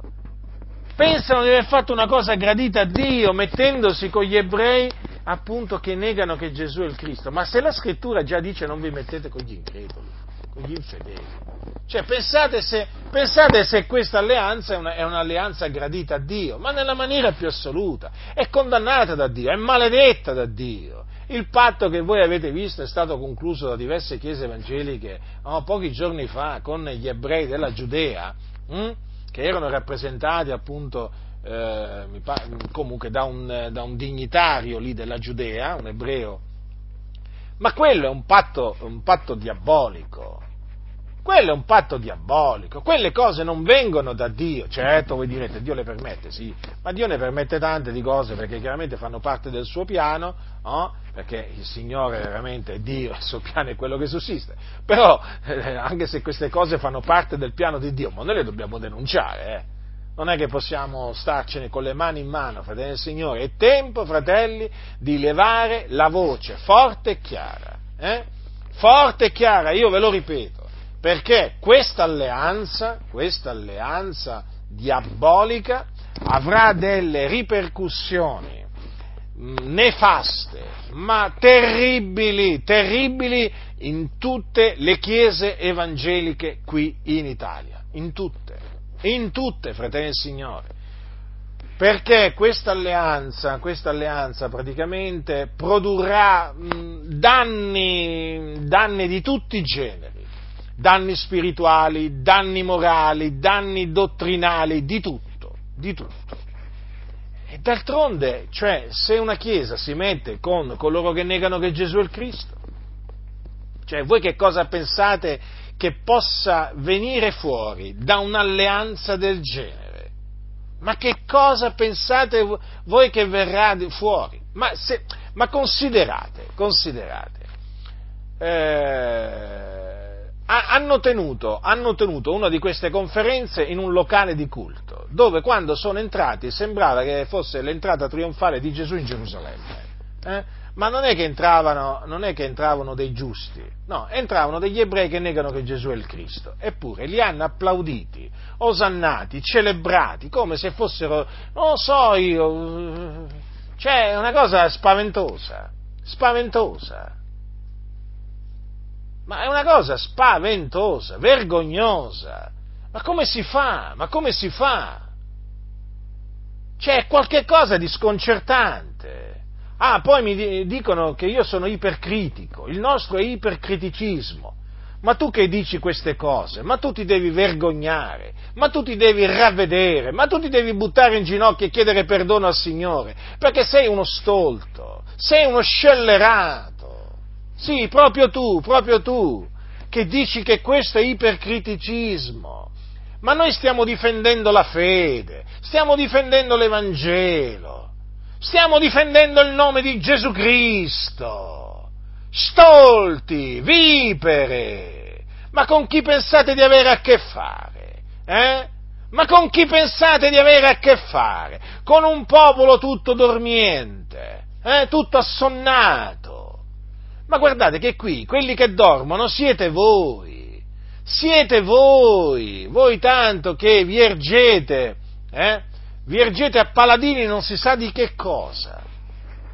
pensano di aver fatto una cosa gradita a Dio mettendosi con gli ebrei appunto che negano che Gesù è il Cristo. Ma se la scrittura già dice non vi mettete con gli increduli, con gli infedeli. Cioè pensate se, pensate se questa alleanza è, una, è un'alleanza gradita a Dio, ma nella maniera più assoluta, è condannata da Dio, è maledetta da Dio. Il patto che voi avete visto è stato concluso da diverse chiese evangeliche oh, pochi giorni fa con gli ebrei della Giudea. Hm? che erano rappresentati appunto eh, comunque da un, da un, dignitario lì della Giudea, un ebreo, ma quello è un patto, un patto diabolico, quello è un patto diabolico, quelle cose non vengono da Dio, certo voi direte Dio le permette, sì, ma Dio ne permette tante di cose perché chiaramente fanno parte del suo piano, no? perché il Signore veramente è Dio, il suo piano è quello che sussiste, però eh, anche se queste cose fanno parte del piano di Dio, ma noi le dobbiamo denunciare, eh? non è che possiamo starcene con le mani in mano, fratelli del Signore, è tempo, fratelli, di levare la voce forte e chiara, eh? forte e chiara, io ve lo ripeto, perché questa alleanza, questa alleanza diabolica avrà delle ripercussioni nefaste, ma terribili, terribili in tutte le chiese evangeliche qui in Italia, in tutte, in tutte, fratelli del Signore. Perché questa alleanza, questa alleanza praticamente produrrà danni, danni di tutti i generi, danni spirituali, danni morali, danni dottrinali, di tutto, di tutto. E d'altronde, cioè, se una Chiesa si mette con coloro che negano che Gesù è il Cristo, cioè, voi che cosa pensate che possa venire fuori da un'alleanza del genere? Ma che cosa pensate voi che verrà fuori? Ma, se, ma considerate, considerate, eh, hanno, tenuto, hanno tenuto una di queste conferenze in un locale di culto, dove quando sono entrati sembrava che fosse l'entrata trionfale di Gesù in Gerusalemme. Eh? ma non è, non è, che entravano, dei giusti, no, entravano degli ebrei che negano che Gesù è il Cristo, eppure li hanno applauditi, osannati, celebrati, come se fossero, non lo so io, cioè è una cosa spaventosa, spaventosa, ma è una cosa spaventosa, vergognosa, ma come si fa? Ma come si fa? C'è qualche cosa di sconcertante. Ah, poi mi dicono che io sono ipercritico, il nostro è ipercriticismo. Ma tu che dici queste cose? Ma tu ti devi vergognare, ma tu ti devi ravvedere, ma tu ti devi buttare in ginocchio e chiedere perdono al Signore, perché sei uno stolto, sei uno scellerato. Sì, proprio tu, proprio tu, che dici che questo è ipercriticismo. Ma noi stiamo difendendo la fede, stiamo difendendo l'Evangelo. Stiamo difendendo il nome di Gesù Cristo. Stolti, vipere. Ma con chi pensate di avere a che fare? Eh? Ma con chi pensate di avere a che fare? Con un popolo tutto dormiente, eh? tutto assonnato. Ma guardate che qui quelli che dormono siete voi, siete voi, voi tanto che vi ergete, eh? vi ergete a paladini non si sa di che cosa.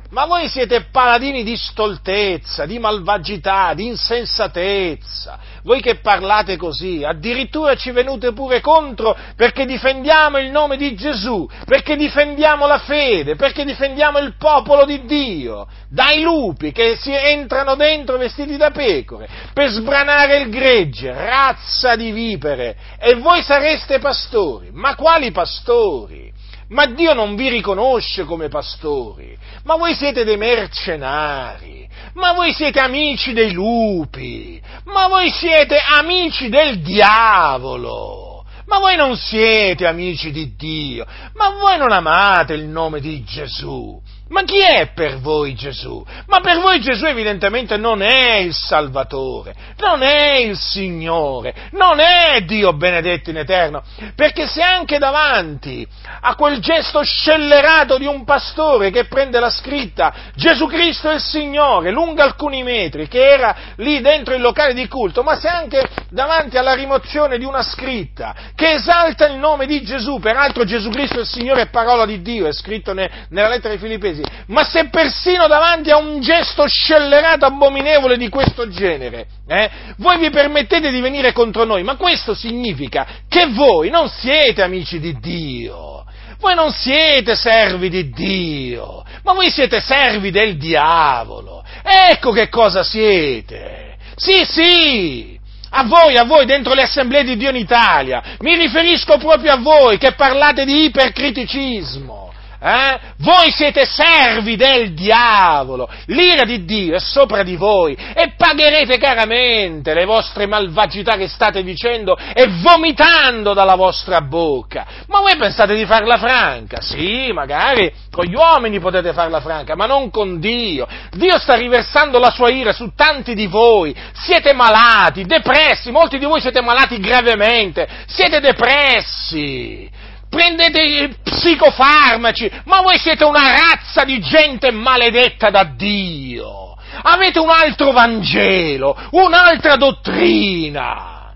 Ma voi siete paladini di stoltezza, di malvagità, di insensatezza. Voi che parlate così, addirittura ci venute pure contro perché difendiamo il nome di Gesù, perché difendiamo la fede, perché difendiamo il popolo di Dio, dai lupi che si entrano dentro vestiti da pecore, per sbranare il gregge, razza di vipere. E voi sareste pastori. Ma quali pastori? Ma Dio non vi riconosce come pastori, ma voi siete dei mercenari, ma voi siete amici dei lupi, ma voi siete amici del diavolo, ma voi non siete amici di Dio, ma voi non amate il nome di Gesù, ma chi è per voi Gesù? Ma per voi Gesù evidentemente non è il Salvatore, non è il Signore, non è Dio benedetto in eterno, perché se anche davanti a quel gesto scellerato di un pastore che prende la scritta Gesù Cristo è il Signore, lunga alcuni metri, che era lì dentro il locale di culto, ma se anche davanti alla rimozione di una scritta che esalta il nome di Gesù, peraltro Gesù Cristo è il Signore è parola di Dio, è scritto nella lettera ai Filippesi, mesi, ma se persino davanti a un gesto scellerato, abominevole di questo genere, eh, voi vi permettete di venire contro noi, ma questo significa che voi non siete amici di Dio, voi non siete servi di Dio, ma voi siete servi del diavolo. Ecco che cosa siete. Sì, sì, a voi, a voi, dentro le assemblee di Dio in Italia. Mi riferisco proprio a voi che parlate di ipercriticismo. Eh? Voi siete servi del diavolo, l'ira di Dio è sopra di voi e pagherete caramente le vostre malvagità che state dicendo e vomitando dalla vostra bocca. Ma voi pensate di farla franca? Sì, magari con gli uomini potete farla franca, ma non con Dio. Dio sta riversando la sua ira su tanti di voi. Siete malati, depressi, molti di voi siete malati gravemente, siete depressi prendete psicofarmaci, ma voi siete una razza di gente maledetta da Dio. Avete un altro Vangelo, un'altra dottrina.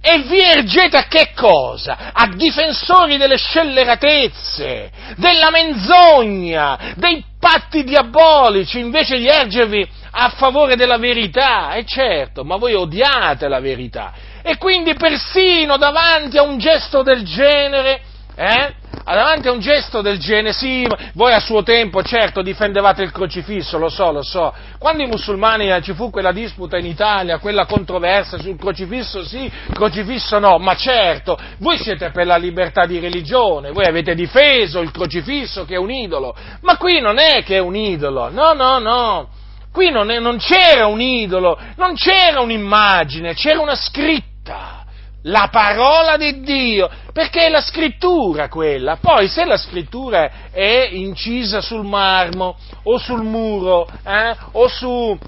E vi ergete a che cosa? A difensori delle scelleratezze, della menzogna, dei patti diabolici invece di ergervi a favore della verità, e certo, ma voi odiate la verità. E quindi persino davanti a un gesto del genere, eh, davanti a un gesto del genere, sì, voi a suo tempo certo difendevate il crocifisso, lo so, lo so, quando i musulmani eh, ci fu quella disputa in Italia, quella controversa sul crocifisso sì, crocifisso no, ma certo, voi siete per la libertà di religione, voi avete difeso il crocifisso che è un idolo, ma qui non è che è un idolo, no, no, no, qui non, è, non c'era un idolo, non c'era un'immagine, c'era una scritta la parola di Dio, perché è la scrittura quella. Poi se la scrittura è incisa sul marmo o sul muro eh, o, su,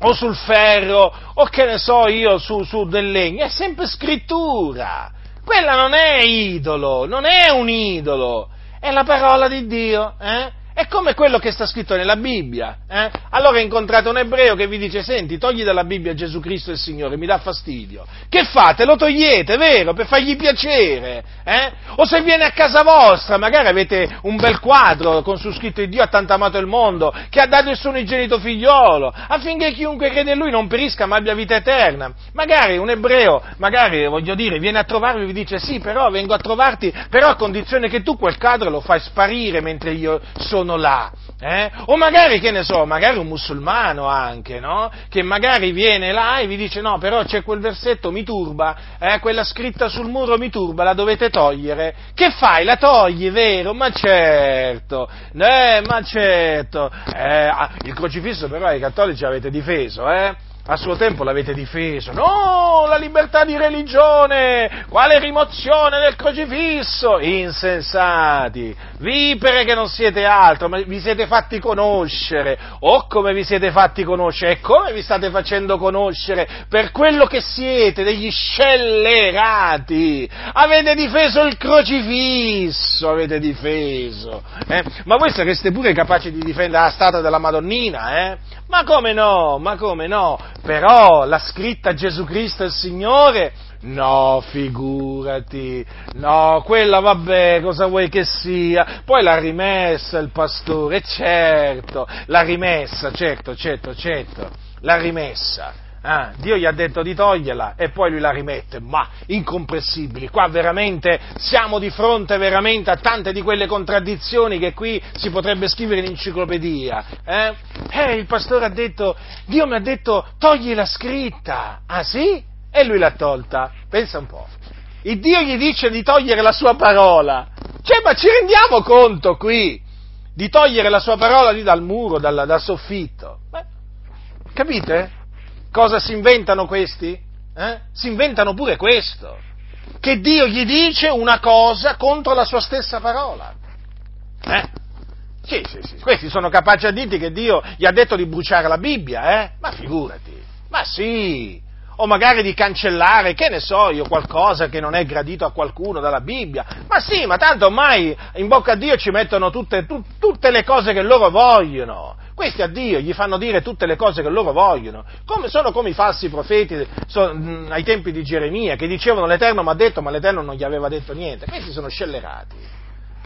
o, sul ferro o che ne so io su, su del legno, è sempre scrittura. Quella non è idolo, non è un idolo, è la parola di Dio. Eh? È come quello che sta scritto nella Bibbia. Eh? Allora incontrate un ebreo che vi dice, senti, togli dalla Bibbia Gesù Cristo il Signore, mi dà fastidio. Che fate? Lo togliete, vero? Per fargli piacere. Eh? O se viene a casa vostra, magari avete un bel quadro con su scritto Dio ha tanto amato il mondo, che ha dato il suo unigenito figliolo, affinché chiunque crede in lui non perisca ma abbia vita eterna. Magari un ebreo, magari, voglio dire, viene a trovarvi e vi dice, sì, però vengo a trovarti, però a condizione che tu quel quadro lo fai sparire mentre io sono sono là. Eh? O magari, che ne so, magari un musulmano anche, no? Che magari viene là e vi dice no, però c'è quel versetto, mi turba, eh? quella scritta sul muro mi turba, la dovete togliere. Che fai? La togli, vero? Ma certo, eh, ma certo. Eh, ah, il crocifisso però i cattolici avete difeso, eh? A suo tempo l'avete difeso. No, la libertà di religione! Quale rimozione del crocifisso? Insensati! Vipere che non siete altro, ma vi siete fatti conoscere. O come vi siete fatti conoscere? E come vi state facendo conoscere? Per quello che siete, degli scellerati! Avete difeso il crocifisso, avete difeso. Eh? Ma voi sareste pure capaci di difendere la statua della Madonnina, eh? Ma come no? Ma come no? Però la scritta Gesù Cristo è il Signore? No, figurati, no, quella vabbè, cosa vuoi che sia? Poi l'ha rimessa il pastore, certo, l'ha rimessa, certo, certo, certo, l'ha rimessa. Ah, Dio gli ha detto di toglierla e poi lui la rimette, ma incomprensibili. Qua veramente siamo di fronte veramente a tante di quelle contraddizioni che qui si potrebbe scrivere in enciclopedia. Eh? eh, il pastore ha detto, Dio mi ha detto togli la scritta. Ah sì? E lui l'ha tolta. Pensa un po'. Il Dio gli dice di togliere la sua parola. Cioè, ma ci rendiamo conto qui di togliere la sua parola lì dal muro, dal, dal soffitto? Beh, capite? Cosa si inventano questi? Eh? Si inventano pure questo, che Dio gli dice una cosa contro la sua stessa parola. Eh? Sì, sì, sì, questi sono capaci a dirti che Dio gli ha detto di bruciare la Bibbia, eh? Ma figurati, ma sì, o magari di cancellare, che ne so io, qualcosa che non è gradito a qualcuno dalla Bibbia. Ma sì, ma tanto ormai in bocca a Dio ci mettono tutte, tu, tutte le cose che loro vogliono. Questi a Dio gli fanno dire tutte le cose che loro vogliono, come sono come i falsi profeti so, mh, ai tempi di Geremia, che dicevano l'Eterno mi ha detto, ma l'Eterno non gli aveva detto niente. Questi sono scellerati.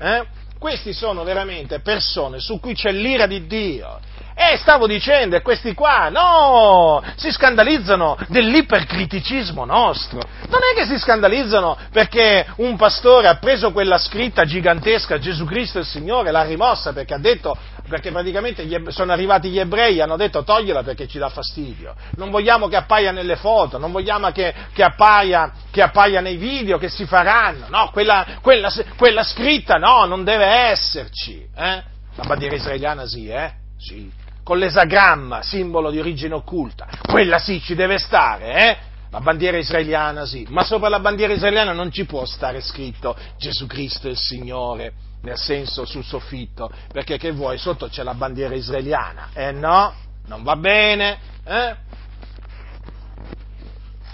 Eh? Questi sono veramente persone su cui c'è l'ira di Dio e stavo dicendo, e questi qua, no, si scandalizzano dell'ipercriticismo nostro. Non è che si scandalizzano perché un pastore ha preso quella scritta gigantesca, Gesù Cristo il Signore, l'ha rimossa perché ha detto, perché praticamente sono arrivati gli ebrei e hanno detto togliela perché ci dà fastidio. Non vogliamo che appaia nelle foto, non vogliamo che, che, appaia, che appaia, nei video che si faranno. No, quella, quella, quella scritta no, non deve esserci. Eh? La bandiera israeliana sì, eh? Sì con l'esagramma, simbolo di origine occulta. Quella sì ci deve stare, eh? La bandiera israeliana sì, ma sopra la bandiera israeliana non ci può stare scritto Gesù Cristo è il Signore, nel senso sul soffitto, perché che vuoi, sotto c'è la bandiera israeliana, eh no? Non va bene, eh?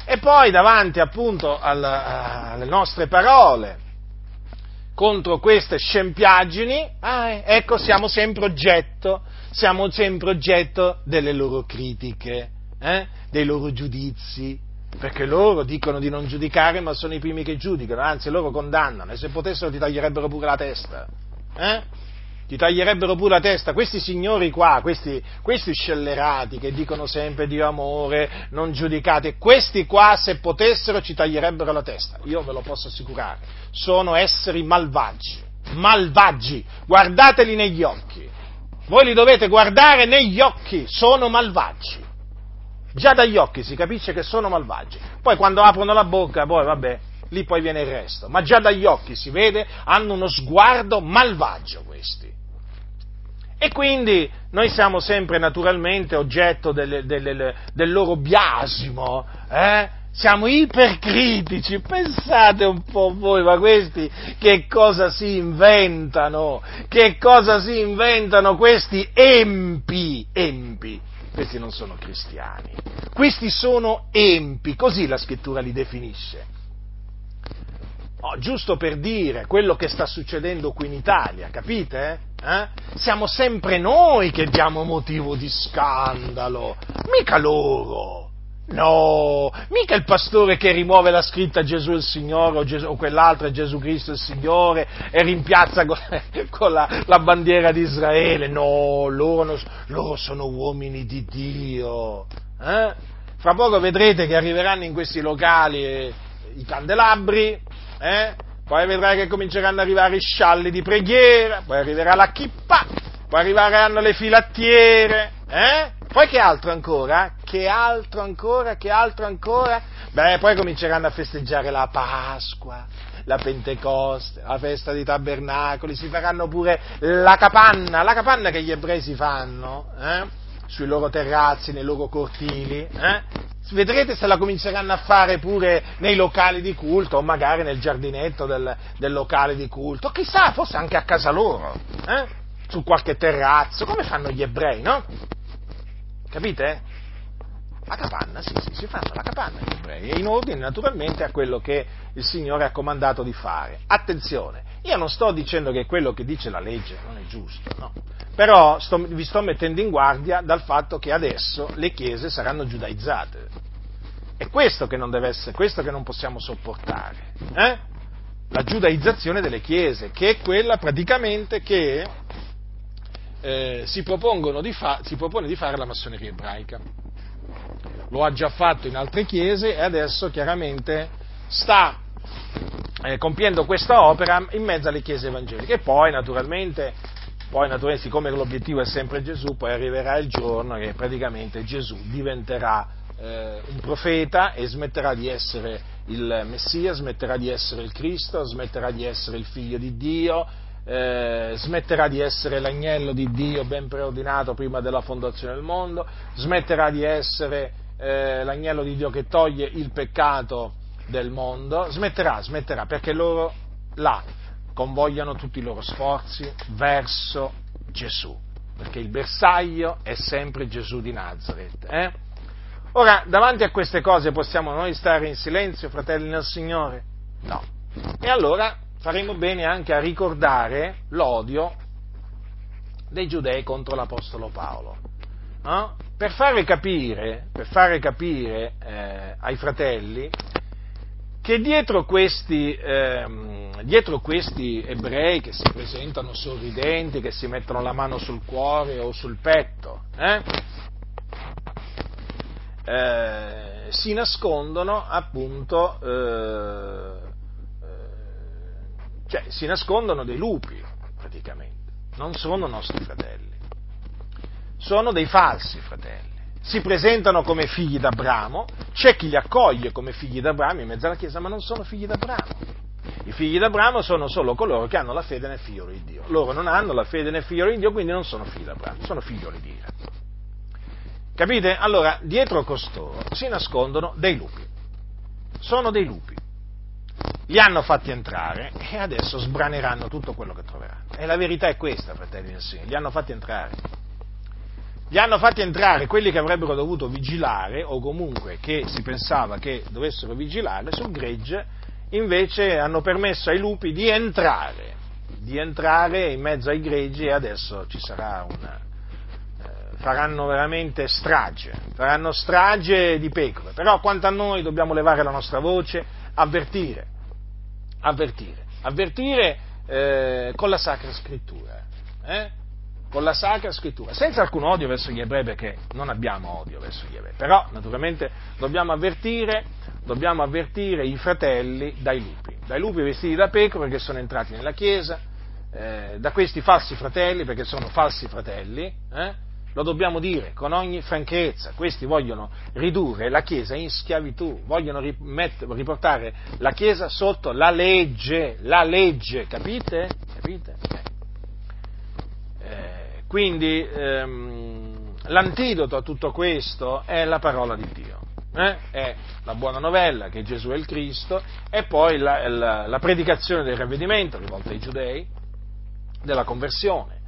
E poi davanti appunto al, alle nostre parole contro queste scempiaggini, ah, ecco siamo sempre oggetto siamo sempre oggetto delle loro critiche, eh? dei loro giudizi, perché loro dicono di non giudicare, ma sono i primi che giudicano, anzi loro condannano, e se potessero ti taglierebbero pure la testa. Eh? ti taglierebbero pure la testa. Questi signori qua, questi, questi scellerati che dicono sempre di amore, non giudicate, questi qua se potessero ci taglierebbero la testa, io ve lo posso assicurare, sono esseri malvagi, malvagi, guardateli negli occhi, voi li dovete guardare negli occhi, sono malvagi. Già dagli occhi si capisce che sono malvagi. Poi quando aprono la bocca, poi vabbè, lì poi viene il resto. Ma già dagli occhi si vede, hanno uno sguardo malvagio questi. E quindi noi siamo sempre naturalmente oggetto del, del, del loro biasimo, eh? Siamo ipercritici, pensate un po' voi, ma questi che cosa si inventano? Che cosa si inventano questi empi? Empi. Questi non sono cristiani, questi sono empi, così la scrittura li definisce. Oh, giusto per dire quello che sta succedendo qui in Italia, capite? Eh? Siamo sempre noi che diamo motivo di scandalo, mica loro. No, mica il pastore che rimuove la scritta Gesù il Signore o, Gesù, o quell'altra Gesù Cristo il Signore e rimpiazza con, con la, la, bandiera di Israele. No, loro, loro sono uomini di Dio. Eh? Fra poco vedrete che arriveranno in questi locali eh, i candelabri, eh? poi vedrai che cominceranno ad arrivare i scialli di preghiera, poi arriverà la chippa, poi arriveranno le filattiere, eh? Poi che altro ancora? Che altro ancora? Che altro ancora? Beh, poi cominceranno a festeggiare la Pasqua, la Pentecoste, la festa dei tabernacoli, si faranno pure la capanna, la capanna che gli ebrei si fanno, eh? sui loro terrazzi, nei loro cortili, eh? vedrete se la cominceranno a fare pure nei locali di culto o magari nel giardinetto del, del locale di culto, chissà, forse anche a casa loro, eh? Su qualche terrazzo, come fanno gli ebrei, no? Capite? La capanna, sì, sì, si fanno la capanna gli ebrei, in ordine naturalmente a quello che il Signore ha comandato di fare. Attenzione, io non sto dicendo che quello che dice la legge non è giusto, no. Però sto, vi sto mettendo in guardia dal fatto che adesso le chiese saranno giudaizzate. È questo che non deve essere, questo che non possiamo sopportare. Eh? La giudaizzazione delle chiese, che è quella praticamente che eh, si, di fa- si propone di fare la massoneria ebraica. Lo ha già fatto in altre chiese e adesso chiaramente sta eh, compiendo questa opera in mezzo alle chiese evangeliche. E poi naturalmente, poi naturalmente, siccome l'obiettivo è sempre Gesù, poi arriverà il giorno che praticamente Gesù diventerà eh, un profeta e smetterà di essere il Messia, smetterà di essere il Cristo, smetterà di essere il figlio di Dio, eh, smetterà di essere l'agnello di Dio ben preordinato prima della fondazione del mondo, smetterà di essere eh, l'agnello di Dio che toglie il peccato del mondo, smetterà, smetterà, perché loro là convogliano tutti i loro sforzi verso Gesù, perché il bersaglio è sempre Gesù di Nazareth. Eh? Ora, davanti a queste cose possiamo noi stare in silenzio, fratelli nel Signore? No. E allora faremo bene anche a ricordare l'odio dei giudei contro l'Apostolo Paolo. No? Per fare capire, per fare capire eh, ai fratelli che dietro questi, eh, dietro questi, ebrei che si presentano sorridenti, che si mettono la mano sul cuore o sul petto, eh, eh si nascondono appunto eh, cioè, si nascondono dei lupi, praticamente. Non sono nostri fratelli. Sono dei falsi fratelli. Si presentano come figli d'Abramo, c'è chi li accoglie come figli d'Abramo in mezzo alla Chiesa, ma non sono figli d'Abramo. I figli d'Abramo sono solo coloro che hanno la fede nel figlio di Dio. Loro non hanno la fede nel figlio di Dio, quindi non sono figli d'Abramo, sono figlioli di Dio. Capite? Allora, dietro costoro si nascondono dei lupi. Sono dei lupi li hanno fatti entrare e adesso sbraneranno tutto quello che troveranno. E la verità è questa, fratelli del Signore, li hanno fatti entrare. Li hanno fatti entrare quelli che avrebbero dovuto vigilare, o comunque che si pensava che dovessero vigilare sul gregge, invece hanno permesso ai lupi di entrare, di entrare in mezzo ai greggi e adesso ci sarà una, eh, faranno veramente strage, faranno strage di pecore. Però quanto a noi dobbiamo levare la nostra voce, avvertire, avvertire, avvertire eh, con la Sacra Scrittura. eh? con la Sacra Scrittura, senza alcun odio verso gli ebrei, perché non abbiamo odio verso gli ebrei, però naturalmente dobbiamo avvertire, dobbiamo avvertire i fratelli dai lupi, dai lupi vestiti da pecore che sono entrati nella Chiesa, eh, da questi falsi fratelli, perché sono falsi fratelli, eh? Lo dobbiamo dire con ogni franchezza, questi vogliono ridurre la Chiesa in schiavitù, vogliono riportare la Chiesa sotto la legge, la legge, capite? capite? Eh, quindi ehm, l'antidoto a tutto questo è la parola di Dio. Eh? È la buona novella che Gesù è il Cristo e poi la, la, la predicazione del ravvedimento rivolta ai giudei, della conversione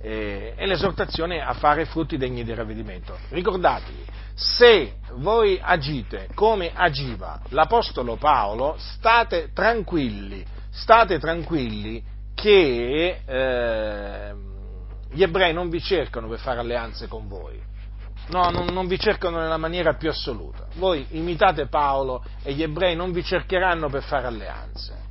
eh, e l'esortazione a fare frutti degni di ravvedimento. Ricordatevi, se voi agite come agiva l'Apostolo Paolo, state tranquilli, state tranquilli che eh, gli ebrei non vi cercano per fare alleanze con voi. No, non, non, vi cercano nella maniera più assoluta. Voi imitate Paolo e gli ebrei non vi cercheranno per fare alleanze.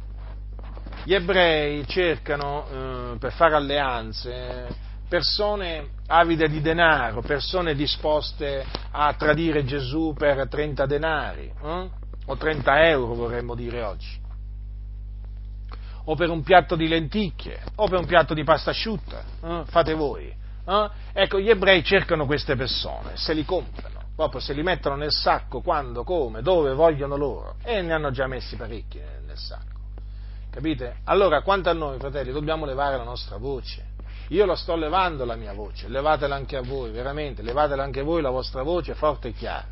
Gli ebrei cercano eh, per fare alleanze persone avide di denaro, persone disposte a tradire Gesù per 30 denari, eh? o 30 euro vorremmo dire oggi, o per un piatto di lenticchie, o per un piatto di pasta asciutta, eh? fate voi. Eh? Ecco, gli ebrei cercano queste persone, se li comprano, proprio se li mettono nel sacco quando, come, dove vogliono loro, e ne hanno già messi parecchi nel sacco. Capite? Allora, quanto a noi, fratelli, dobbiamo levare la nostra voce. Io la sto levando la mia voce, levatela anche a voi, veramente, levatela anche voi la vostra voce forte e chiara.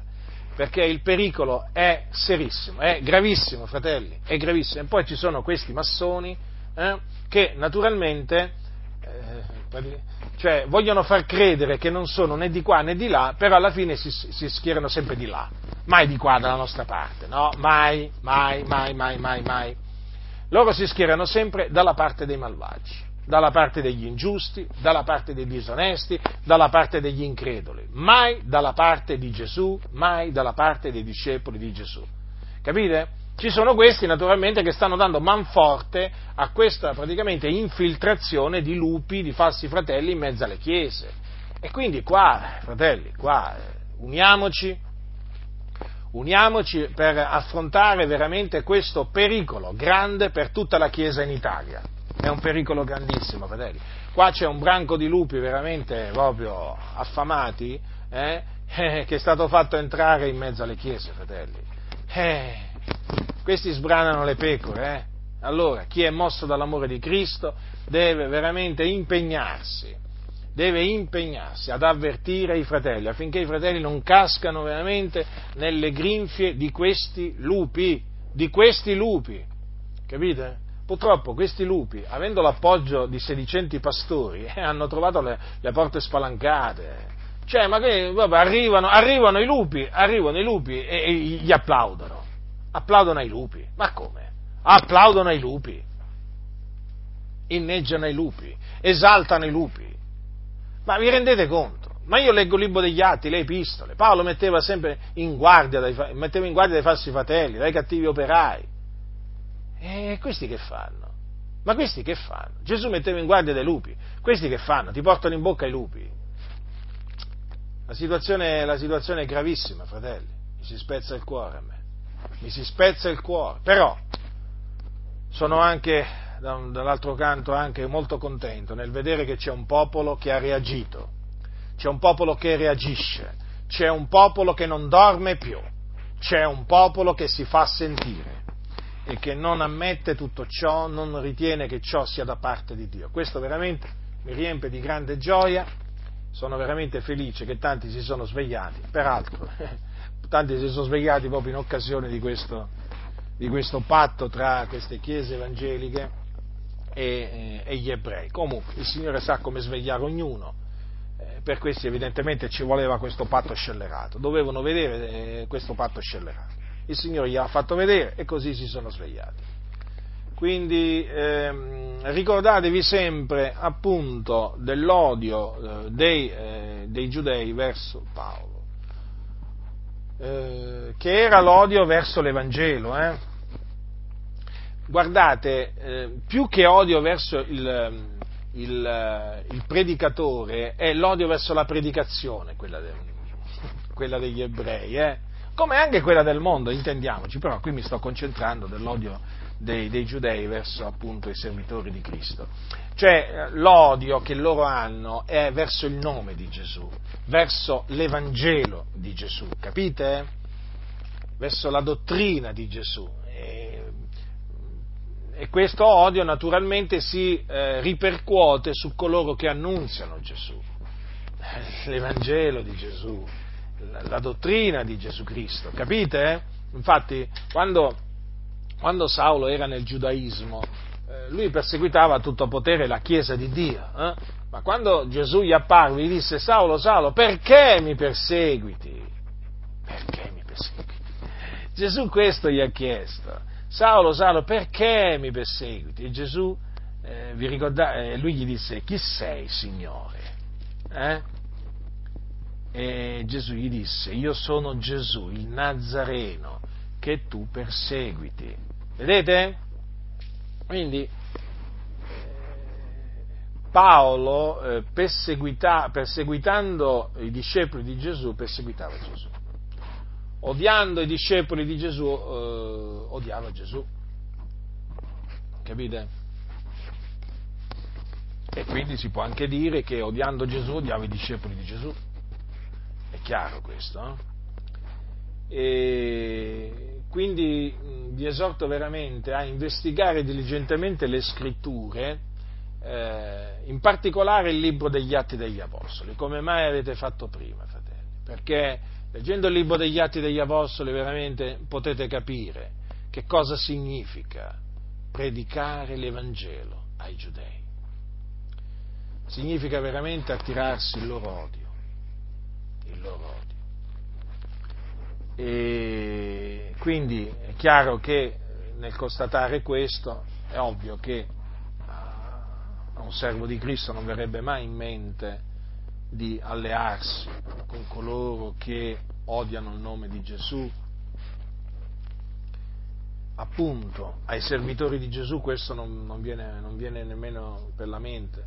Perché il pericolo è serissimo, è gravissimo, fratelli, è gravissimo. E poi ci sono questi massoni eh, che naturalmente eh, cioè, vogliono far credere che non sono né di qua né di là, però alla fine si, si schierano sempre di là, mai di qua dalla nostra parte, no? Mai, mai, mai, mai, mai, mai loro si schierano sempre dalla parte dei malvagi, dalla parte degli ingiusti, dalla parte dei disonesti, dalla parte degli increduli, mai dalla parte di Gesù, mai dalla parte dei discepoli di Gesù. Capite? Ci sono questi naturalmente che stanno dando manforte a questa praticamente infiltrazione di lupi, di falsi fratelli in mezzo alle chiese. E quindi qua, fratelli, qua eh, uniamoci, uniamoci per affrontare veramente questo pericolo grande per tutta la Chiesa in Italia. È un pericolo grandissimo, fratelli. Qua c'è un branco di lupi veramente proprio affamati eh, eh, che è stato fatto entrare in mezzo alle chiese, fratelli. Eh, questi sbranano le pecore. Eh. Allora, chi è mosso dall'amore di Cristo deve veramente impegnarsi deve impegnarsi ad avvertire i fratelli affinché i fratelli non cascano veramente nelle grinfie di questi lupi, di questi lupi, capite? Purtroppo questi lupi, avendo l'appoggio di sedicenti pastori, eh, hanno trovato le, le, porte spalancate. Cioè, ma che vabbè, arrivano, arrivano, i lupi, arrivano i lupi e, e gli applaudono. Applaudono ai lupi. Ma come? Applaudono ai lupi. Inneggiano ai lupi, esaltano i lupi. Ma vi rendete conto? Ma io leggo il libro degli atti, le epistole. Paolo metteva sempre in guardia dai, metteva in guardia dai falsi fratelli, dai cattivi operai. E questi che fanno? Ma questi che fanno? Gesù metteva in guardia dei lupi. Questi che fanno? Ti portano in bocca i lupi. La situazione, la situazione è gravissima, fratelli. Mi si spezza il cuore a me. Mi si spezza il cuore. Però sono anche dall'altro canto anche molto contento nel vedere che c'è un popolo che ha reagito, c'è un popolo che reagisce, c'è un popolo che non dorme più, c'è un popolo che si fa sentire e che non ammette tutto ciò, non ritiene che ciò sia da parte di Dio. Questo veramente mi riempie di grande gioia, sono veramente felice che tanti si sono svegliati, peraltro tanti si sono svegliati proprio in occasione di questo, di questo patto tra queste chiese evangeliche e, e gli ebrei. Comunque il Signore sa come svegliare ognuno, eh, per questo evidentemente ci voleva questo patto scellerato, dovevano vedere eh, questo patto scellerato. Il Signore gli ha fatto vedere e così si sono svegliati. Quindi ehm, ricordatevi sempre appunto dell'odio eh, dei, eh, dei, giudei verso Paolo, eh, che era l'odio verso l'Evangelo. Guardate, eh, più che odio verso il, il, il, predicatore è l'odio verso la predicazione, quella, de, quella degli ebrei, eh? come anche quella del mondo, intendiamoci, però qui mi sto concentrando dell'odio dei, dei, giudei verso appunto i servitori di Cristo. Cioè l'odio che loro hanno è verso il nome di Gesù, verso l'Evangelo di Gesù, capite? Verso la dottrina di Gesù. E, e questo odio naturalmente si eh, ripercuote su coloro che annunziano Gesù, l'Evangelo di Gesù, la, la dottrina di Gesù Cristo, capite? Infatti, quando quando Saulo era nel giudaismo, eh, lui perseguitava a tutto potere la Chiesa di Dio, eh? ma quando Gesù gli apparve gli disse Saulo, Saulo, perché mi perseguiti? Perché mi perseguiti? Gesù questo gli ha chiesto, Saulo, Saulo, perché mi perseguiti? E Gesù, eh, vi ricordate, eh, lui gli disse, chi sei, Signore? Eh? E Gesù gli disse, io sono Gesù, il Nazareno, che tu perseguiti. Vedete? Quindi eh, Paolo, eh, perseguitando i discepoli di Gesù, perseguitava Gesù. Odiando i discepoli di Gesù, eh, odiava Gesù. Capite? E quindi si può anche dire che odiando Gesù odiava i discepoli di Gesù. È chiaro questo, no? E quindi vi esorto veramente a investigare diligentemente le scritture, eh, in particolare il libro degli Atti degli Apostoli, come mai avete fatto prima, fratelli, perché leggendo il libro degli Atti degli Apostoli veramente potete capire che cosa significa predicare l'Evangelo ai giudei. Significa veramente attirarsi il loro odio, il loro odio. E quindi è chiaro che nel constatare questo è ovvio che a un servo di Cristo non verrebbe mai in mente di allearsi con coloro che odiano il nome di Gesù. Appunto, ai servitori di Gesù questo non, non, viene, non viene nemmeno per la mente,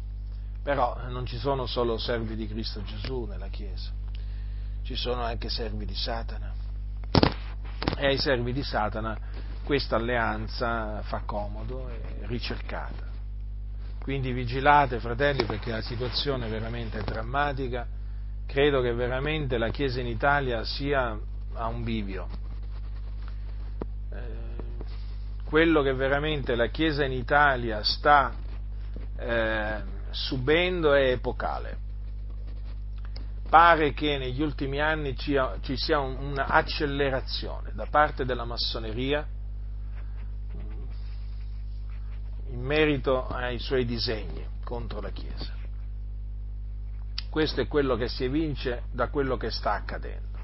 però non ci sono solo servi di Cristo Gesù nella Chiesa, ci sono anche servi di Satana e ai servi di Satana questa alleanza fa comodo e ricercata. Quindi vigilate, fratelli, perché la situazione è veramente drammatica. Credo che veramente la Chiesa in Italia sia a un bivio. Eh, quello che veramente la Chiesa in Italia sta eh, subendo è epocale pare che negli ultimi anni ci, sia un'accelerazione da parte della massoneria in merito ai suoi disegni contro la Chiesa. Questo è quello che si evince da quello che sta accadendo.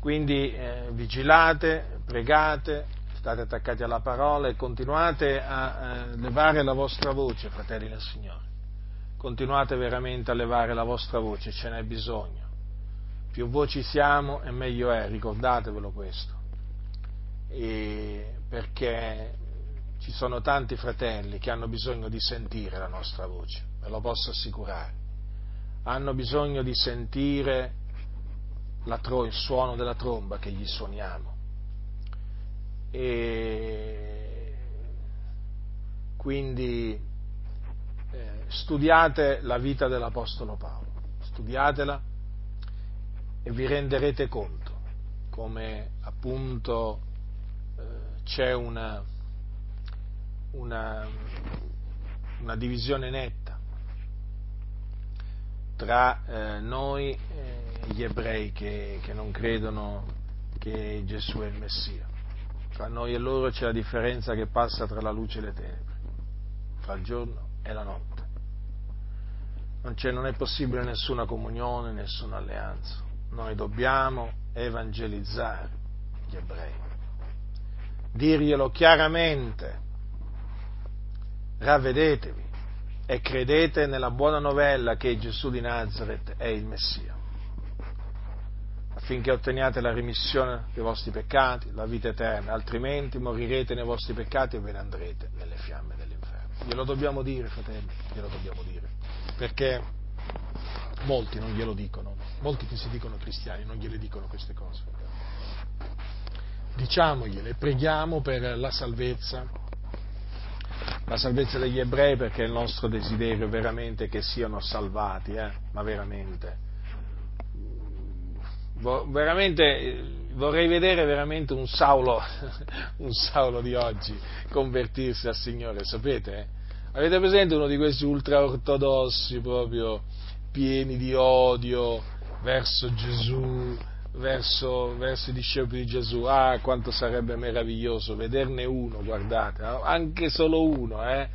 Quindi eh, vigilate, pregate, state attaccati alla parola e continuate a eh, levare la vostra voce, fratelli del Signore continuate veramente a levare la vostra voce, ce n'è bisogno. Più voci siamo e meglio è, ricordatevelo questo. E perché ci sono tanti fratelli che hanno bisogno di sentire la nostra voce, ve lo posso assicurare. Hanno bisogno di sentire tro- il suono della tromba che gli suoniamo. E quindi studiate la vita dell'Apostolo Paolo, studiatela e vi renderete conto come appunto eh, c'è una, una, una, divisione netta tra eh, noi e gli ebrei che, che non credono che Gesù è il Messia. Tra noi e loro c'è la differenza che passa tra la luce e le tenebre, tra il giorno e la notte non, non è possibile nessuna comunione, nessuna alleanza. Noi dobbiamo evangelizzare gli ebrei, dirglielo chiaramente, ravvedetevi e credete nella buona novella che Gesù di Nazareth è il Messia, affinché otteniate la remissione dei vostri peccati, la vita eterna, altrimenti morirete nei vostri peccati e ve ne andrete nelle fiamme dell'inferno. glielo dobbiamo dire, fratelli, glielo dobbiamo dire, perché molti non glielo dicono, molti che si dicono cristiani non gliele dicono queste cose. Diciamogliele, preghiamo per la salvezza, la salvezza degli ebrei perché è il nostro desiderio veramente che siano salvati, eh? ma veramente. veramente vorrei vedere veramente un Saulo, un Saulo di oggi convertirsi al Signore, sapete? Avete presente uno di questi ultraortodossi proprio pieni di odio verso Gesù, verso, verso, i discepoli di Gesù? Ah, quanto sarebbe meraviglioso vederne uno, guardate, anche solo uno, eh?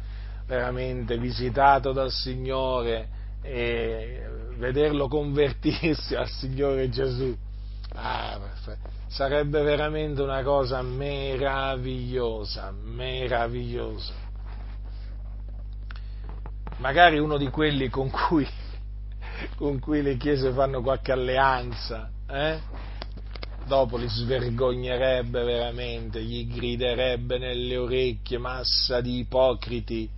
veramente visitato dal Signore e vederlo convertirsi al Signore Gesù Ah, sarebbe veramente una cosa meravigliosa, meravigliosa. Magari uno di quelli con cui, con cui le chiese fanno qualche alleanza, eh? dopo li svergognerebbe veramente, gli griderebbe nelle orecchie, massa di ipocriti,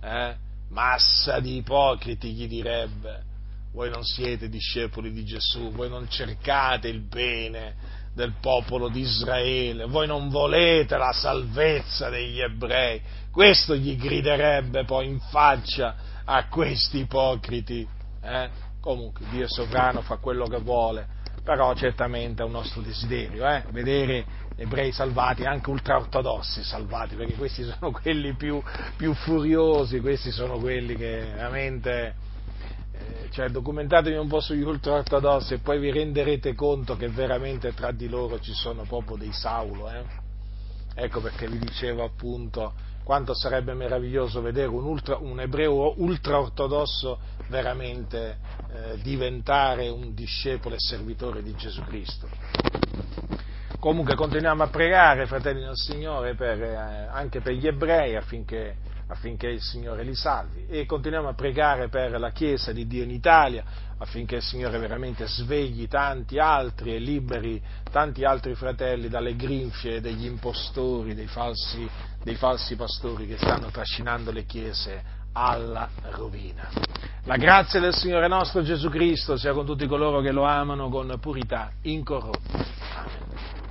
eh? massa di ipocriti gli direbbe voi non siete discepoli di Gesù, voi non cercate il bene del popolo di Israele, voi non volete la salvezza degli ebrei. Questo gli griderebbe poi in faccia a questi ipocriti. Eh? Comunque Dio sovrano, fa quello che vuole, però certamente è un nostro desiderio, eh? vedere ebrei salvati, anche ultraortodossi salvati, perché questi sono quelli più, più furiosi, questi sono quelli che veramente cioè documentatevi un po' sugli ultraortodossi e poi vi renderete conto che veramente tra di loro ci sono proprio dei Saulo. Eh? Ecco perché vi dicevo appunto quanto sarebbe meraviglioso vedere un, ultra, un ebreo ultraortodosso veramente eh, diventare un discepolo e servitore di Gesù Cristo. Comunque continuiamo a pregare, fratelli del Signore, per, eh, anche per gli ebrei affinché affinché il Signore li salvi e continuiamo a pregare per la Chiesa di Dio in Italia affinché il Signore veramente svegli tanti altri e liberi tanti altri fratelli dalle grinfie degli impostori, dei falsi, dei falsi pastori che stanno trascinando le chiese alla rovina. La grazia del Signore nostro Gesù Cristo sia con tutti coloro che lo amano con purità incorrotta.